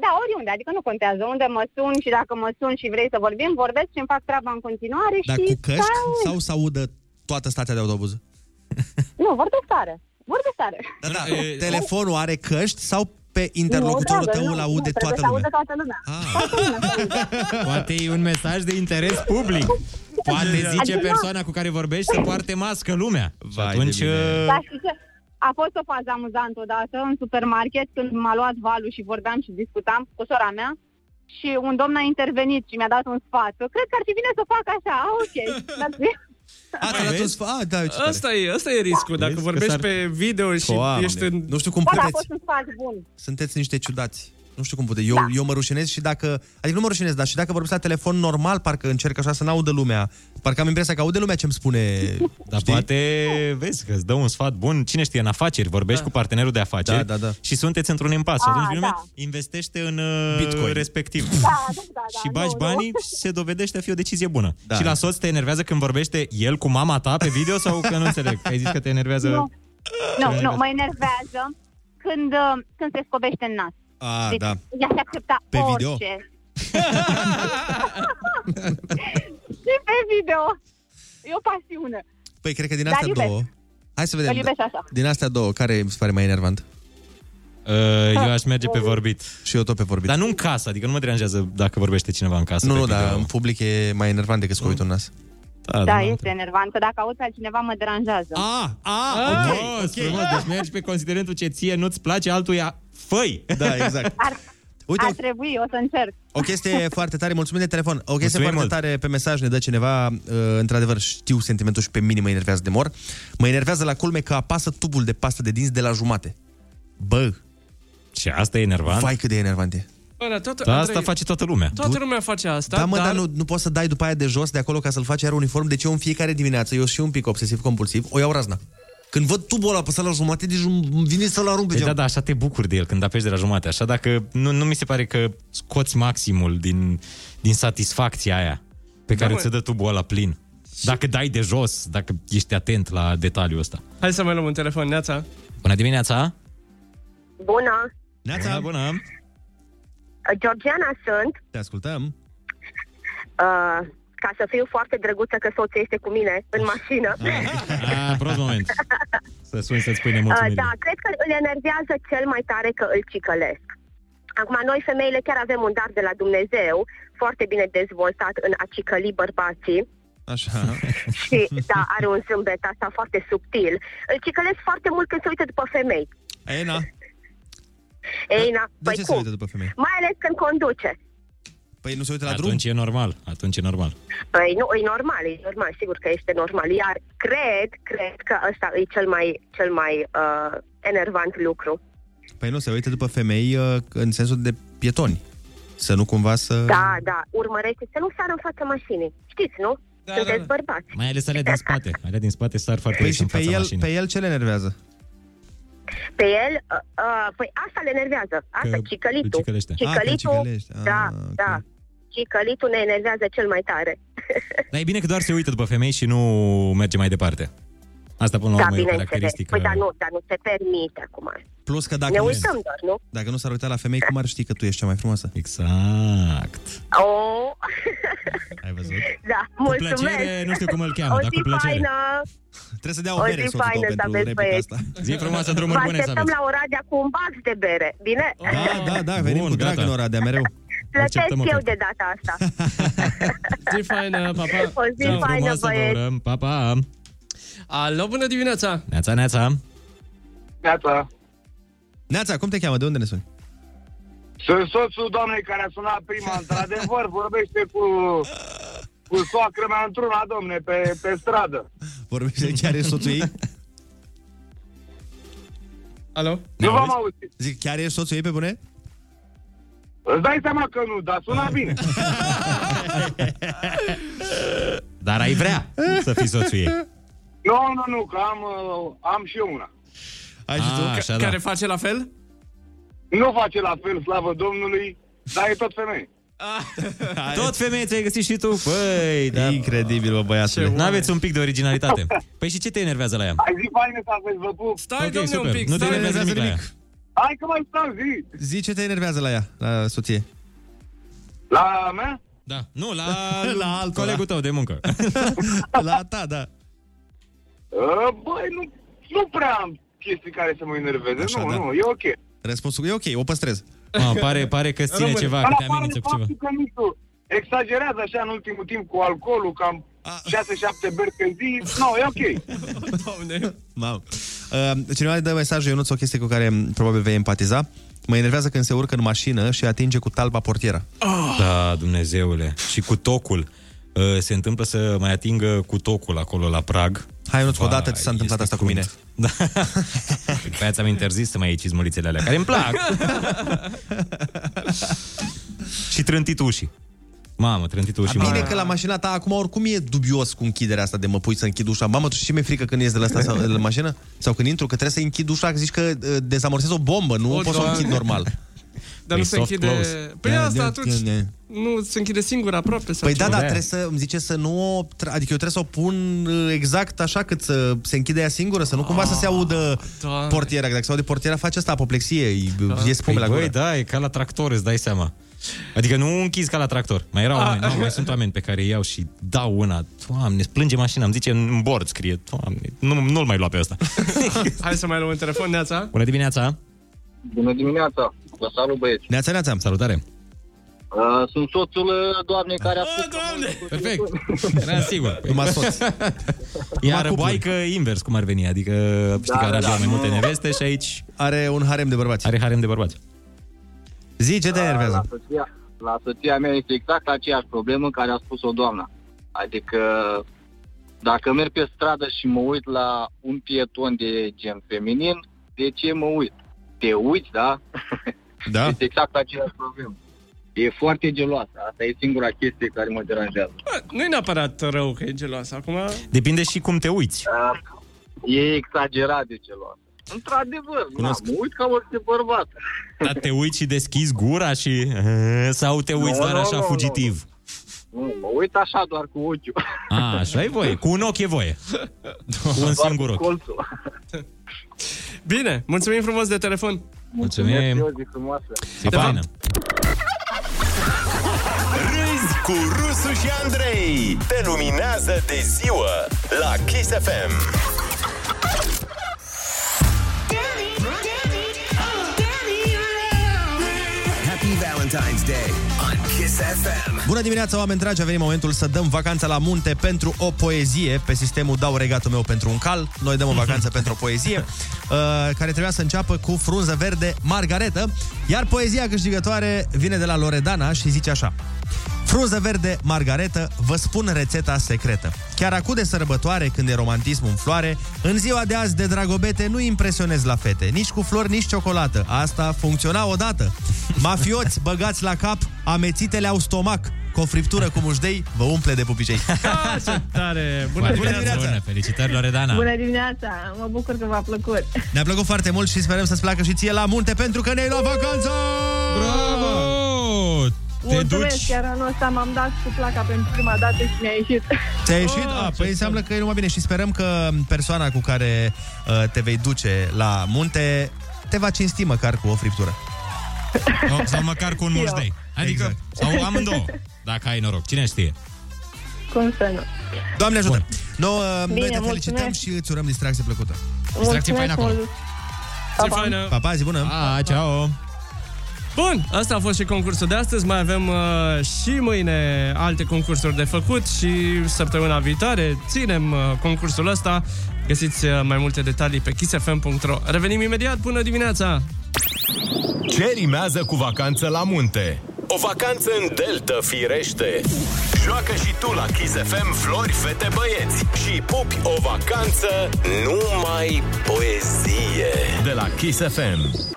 da, oriunde, adică nu contează. Unde mă sun și dacă mă sun și vrei să vorbim, vorbesc și îmi fac treaba în continuare Dar și... cu căști stau- sau să audă toată stația de autobuz? Nu, vorbesc tare. Vorbesc tare. Da, da. Telefonul are căști sau pe interlocutorul Nu, tău dragă, îl nu, aude nu, toată trebuie să lumea? audă toată lumea. Toată lumea. Poate e un mesaj de interes public. Poate zice Adică, persoana cu care vorbești să poarte mască lumea. Și atunci... uh, Dar știi ce? A fost o fază amuzantă odată în supermarket când m-a luat valul și vorbeam și discutam cu sora mea și un domn a intervenit și mi-a dat un sfat. Eu Cred că ar fi bine să fac așa. Ah, ok. That's A, ți-a dat un sfat? Ah, da, uite ce Asta e, asta e riscul. Dacă Vezi că vorbești s-ar- pe video și Doamne, ești în... Nu știu cum Da, dar a puteți. fost un sfat bun. Sunteți niște ciudați. Nu știu cum puteți. Eu, eu mă rușinez și dacă... Adică nu mă rușinez, dar și dacă vorbesc la telefon normal, parcă încerc așa să n-audă lumea. Parcă am impresia că aude lumea ce-mi spune. Dar poate, vezi, că îți dă un sfat bun. Cine știe, în afaceri, vorbești cu partenerul de afaceri Da, da, da. și sunteți într-un impas. Și Ah, atunci lumea da. investește în uh, Bitcoin. respectiv. Da, da, da, da. și bagi nu, banii și se dovedește a fi o decizie bună. Da. Și la soț te enervează când vorbește el cu mama ta pe video sau că nu înțeleg? Ai zis că te enervează... Nu. Nu, Te nu, mă enervează când, uh, când se scobește în nas. A, Deci, da. ea se accepta Pe orice. video? și pe video. E o pasiune. Păi cred că din Dar astea iubesc. două... Hai să vedem. Îl iubesc așa. Din astea două, care mi se pare mai enervant? Uh, eu aș merge pe vorbit. Și eu tot pe vorbit. Dar nu în casă, adică nu mă deranjează dacă vorbește cineva în casă. Nu, pe nu, video. dar în public e mai enervant decât scoitul în nas. Da, Da, este enervantă. Dacă auzi pe altcineva, mă deranjează. A, a, frumos, frumos. Deci mergi pe considerentul ce ție nu-ți place, altuia făi. Da, exact. Ar, Uite, ar o- trebui, o să încerc. O chestie foarte tare, mulțumim de telefon. O chestie Mulțumim foarte mult. tare pe mesaj ne dă cineva, uh, într-adevăr știu sentimentul și pe mine mă enervează de mor. Mă enervează la culme că apasă tubul de pastă de dinți de la jumate. Bă, Și asta e enervant? vai cât de enervant e. Bă, dar toată, Da, asta Andrei, face toată lumea. Toată lumea face asta, Da, mă, dar... dar nu, nu poți să dai după aia de jos, de acolo, ca să-l faci iar uniform. Deci eu în fiecare dimineață, eu și un pic obsesiv-compulsiv, o iau razna. Când văd tubul ăla apăsat la jumate, deci îmi vine să-l arunc pe Păi geam. da, da, așa te bucuri de el când apeși de la jumate. Așa dacă nu, nu mi se pare că scoți maximul din, din satisfacția aia pe care mă. ți dă tubul ăla plin. Dacă dai de jos, dacă ești atent la detaliul ăsta. Hai să mai luăm un telefon, Neața. Bună dimineața! Bună! Neața, bună! Georgiana sunt. Te ascultăm. Uh, ca să fiu foarte drăguță că soțul este cu mine în mașină. A, prost moment. Să suni să-ți spui Uh, nemulțumiri. da, cred că îl enervează cel mai tare că îl cicălesc. Acum, noi femeile chiar avem un dar de la Dumnezeu foarte bine dezvoltat în a cicăli bărbații Așa. și, da, are un zâmbet asta foarte subtil. Îl cicălesc foarte mult când se uită după femei. Ei, na. Ei, na, De păi ce se cum? uită după femei? Mai ales când conduce. Păi nu se uită la drum? Atunci e normal, atunci e normal. Păi nu, e normal, e normal, sigur că este normal. Iar cred, cred că ăsta e cel mai, cel mai uh, enervant lucru. Păi nu, se uită după femei uh, în sensul de pietoni. Să nu cumva să... Da, da, urmărește să nu sară în fața mașinii. Știți, nu? Da, Sunteți da, bărbați. Mai ales alea din spate. Alea din spate sar foarte Păi des și în pe fața el, mașinii. pe el ce le enervează? Pe el, uh, uh, păi asta le enervează. Asta, Că cicălitul. îl cicălește. Ah, că îl Cicălitul, cicălește. Ah, da, ok. da. Cicălitul ne enervează cel mai tare. Dar e bine că doar se uită după femei și nu merge mai departe. Asta până la da, urmă e o bineînțeles. caracteristică. Păi, dar nu, dar nu se permite acum. Plus că dacă ne nu, uităm doar, nu? dacă nu s-ar uita la femei, cum ar ști că tu ești cea mai frumoasă? Exact. Oh, Ai văzut? da, Cu mulțumesc. plăcere, nu știu cum îl cheamă, o dar zi cu plăcere. faină. Trebuie să dea o O bere zi soțul tău faină să pentru aveți, replica băieți. asta. Zi frumoasă, Vă drumuri bune să așteptăm aveți. la Oradea cu un bax de bere, bine? Da, da, da, venim Bun, cu drag gata. în Oradea, mereu. Plătesc Acceptăm eu oferta. de data asta. Zi faină, pa, pa. O zi Ceau. faină, Frumoasă vă băieți. urăm. Pa, pa. Alo, bună dimineața! Neața, neața. Neața. Neața, cum te cheamă? De unde ne suni? Sunt soțul doamnei care a sunat prima, într-adevăr, vorbește cu, cu soacră mea într-una, domne, pe, pe stradă. Vorbește chiar e soțul ei? Alo? Nu v-am auzit. Zic, chiar e soțul ei pe bune? Îți dai seama că nu, dar suna bine. Dar ai vrea să fii soțul ei. Nu, nu, nu, că am, uh, am și eu una. Ai și tu? Ah, așa, da. Care face la fel? Nu face la fel, slavă Domnului, dar e tot femeie. Tot femeie ți-ai găsit și tu? Păi, da. Incredibil, bă, băiatule. N-aveți un pic de originalitate. Păi și ce te enervează la ea? Ai zi faină să aveți, vă pup. Stai, Ok, domne, super. un pic, Nu te stai. enervează nimic la ea. Hai că mai stau, zi. Zi ce te enervează la ea, la soție. La mea? Da. Nu, la, La altul, colegul da. tău de muncă. la ta, da. Uh, băi, nu, nu prea am chestii care să mă enerveze. Așa, nu, da. nu, e ok. Răspunsul e ok, o păstrez. Ah, pare, pare că ține Rămâne. ceva, Dar că te afară amenință de cu ceva. faptul că, nu știu, exagerează așa în ultimul timp cu alcoolul, cam 6-7 beri pe zi. Nu, e ok. Doamne. Mamă. Uh, cineva îi dă mesajul, Ionuț, o chestie cu care m, probabil vei empatiza. Mă enervează când se urcă în mașină și atinge cu talpa portiera. Da, Dumnezeule. Și cu tocul. Uh, Se întâmplă să mai atingă cu tocul acolo la prag. Hai, Ionuț, Vai, odată ți s-a întâmplat este asta cu mine. Da. Pe aia ți-am interzis să mai iei cizmulițele alea, care îmi plac. și trântitul ușii. Mamă, trântitul ușii. Bine mamă. că la mașina ta acum oricum e dubios cu închiderea asta de mă pui să închid ușa. Mamă, tu știi ce mi-e frică când ies de la asta sau, de la mașină? Sau când intru, că trebuie să închid ușa, că zici că uh, dezamorsez o bombă, nu O, pot să o Doamne. închid normal. Dar nu se închide... Păi Da, asta da, atunci da. nu se închide singur aproape. Sau Păi da, ceva. da, trebuie să îmi zice să nu o... tra- Adică eu trebuie să o pun uh, exact așa cât să se închide ea singură, să nu cumva să se audă Doamne. portiera. Dacă se aude portiera, face asta apoplexie, îi Da. ies spume la Păi, gură. băi, da, e ca la tractor, îți dai seama. Adică nu închizi ca la tractor. Mai erau oameni, nu, mai sunt oameni pe care îi iau și dau una. Doamne, îți plânge mașina, îmi zice în bord, scrie. Doamne, nu, nu-l mai lua pe ăsta. Hai să mai luăm un telefon, Neața. Bună dimineața! Bună dimineața! Vă salut, băieți! Neața, neața! Salutare! Uh, sunt soțul uh, doamnei care a spus... doamne! Perfect! Era sigur. Numai soț. Ea răboaică invers, cum ar veni. Adică știi Da, că Arabia da. au mai multe neveste și aici Are un harem de bărbați. are harem de bărbați. Zi, ce te La enervează? soția, la soția mea este exact aceeași problemă care a spus-o doamna. Adică dacă merg pe stradă și mă uit la un pieton de gen feminin, de ce mă uit? Te uiți, da? Da. Este exact aceeași problemă. E foarte geloasă. Asta e singura chestie care mă deranjează. Bă, Nu e neapărat rău că e geloasă. Acum... Depinde și cum te uiți. E exagerat de geloasă. Într-adevăr, na, Cunosc. mă uit ca orice bărbat. Dar te uiți și deschizi gura și... Sau te uiți Nu, doar nu, așa nu, fugitiv? Nu, mă uit așa doar cu ochiul. A, așa e voie. Cu un ochi e voie. Cu un Doar singur cu ochi. colțul. Bine, mulțumim frumos de telefon. Mulțumim. o zi frumoasă. Zi faină. Râzi cu Rusu și Andrei. Te luminează de ziua la Kiss FM. Happy Valentine's Day on Kiss FM. Bună dimineața, oameni dragi! A venit momentul să dăm vacanța la munte pentru o poezie pe sistemul Dau regatul meu pentru un cal. Noi dăm o vacanță pentru o poezie uh, care trebuia să înceapă cu frunză verde Margaretă, iar poezia câștigătoare vine de la Loredana și zice așa. Frunză verde, margaretă, vă spun rețeta secretă. Chiar acum de sărbătoare, când e romantismul în floare, în ziua de azi de dragobete nu impresionez la fete, nici cu flori, nici ciocolată. Asta funcționa odată. Mafioți băgați la cap, amețitele au stomac. Cu o friptură cu mușdei vă umple de pupicei. Ah, ce tare! Bună Bună dimineața! dimineața! Bună, felicitări, Loredana! Bună dimineața! Mă bucur că v-a plăcut. Ne-a plăcut foarte mult și sperăm să-ți placă și ție la munte pentru că ne-ai luat vacanță! Bravo! Te Mulțumesc, duci... chiar anul ăsta m-am dat cu placa pentru prima dată și mi-a ieșit. Ți-a ieșit? Ah, păi înseamnă că e numai bine și sperăm că persoana cu care uh, te vei duce la munte te va cinsti măcar cu o friptură. Sau, sau măcar cu un Eu. mușdei. Adică, Exact. sau amândouă, dacă ai noroc. Cine știe? Cum să nu? Doamne ajută! No, uh, noi Bine, te felicităm mulțumesc. și îți urăm distracție plăcută. Distracție Mulțumesc faină acolo. mult. Ce faină! Pa, pa, zi bună! A, ceau! Bun, asta a fost și concursul de astăzi. Mai avem uh, și mâine alte concursuri de făcut și săptămâna viitoare ținem uh, concursul ăsta. Găsiți uh, mai multe detalii pe kissfm.ro. Revenim imediat. Bună dimineața! Ce rimează cu vacanță la munte? O vacanță în Delta, firește! Joacă și tu la Kiss FM Flori, fete, băieți și pupi o vacanță numai poezie de la Kiss FM.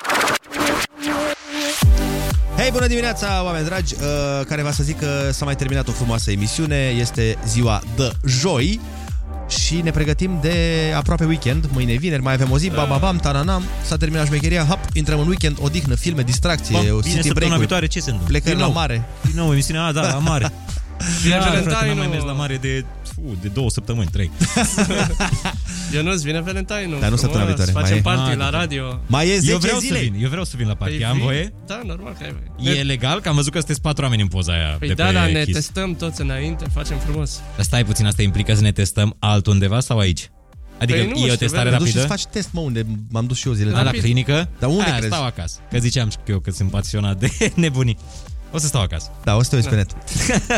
Hei, bună dimineața, oameni dragi, uh, care va să zic că s-a mai terminat o frumoasă emisiune, este ziua de joi și ne pregătim de aproape weekend, mâine e vineri, mai avem o zi, bam, bam, bam, taranam, s-a terminat șmecheria, hop, intrăm în weekend, odihnă, filme, distracție, Bă, o bine, city săptămâna break viitoare ce se întâmplă? Plecări Din la nou. mare. Din nou, emisiunea, a, da, la mare. Vine Da, frate, Valentine-ul. n-am mai mers la mare de, fu, de două săptămâni, trei. Ionuț, vine Valentine-ul. Dar nu săptămâna frumos, viitoare, mai Facem e. party Ah, la da. radio. Mai e 10 Eu vreau zile. să vin, eu vreau să vin la party. Păi Am vii? voie? Da, normal că ai voie. E legal? Că am văzut că sunteți patru oameni în poza aia Păi de da, pe dar ne Kiss. testăm toți înainte, facem frumos. Dar stai puțin, asta implică să ne testăm altundeva sau aici? Adică Păi nu e o știu, testare Te duci și rapidă? îți faci test, mă, unde m-am dus și eu zile Da, la trecute. clinică? Dar unde Aia, crezi? stau acasă. Că ziceam și eu că sunt pasionat de nebunii. O să stau acasă. Da, o să te uiți pe net.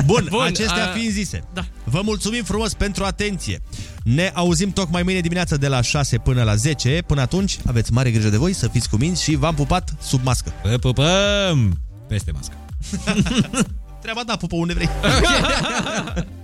Bun, Bun, acestea a- fiind zise, Da. vă mulțumim frumos pentru atenție. Ne auzim tocmai mâine dimineața de la 6 până la 10. Până atunci, aveți mare grijă de voi, să fiți cuminți și v-am pupat sub mască. Pă, pupăm! Peste mască. Treaba ta, pupă unde vrei.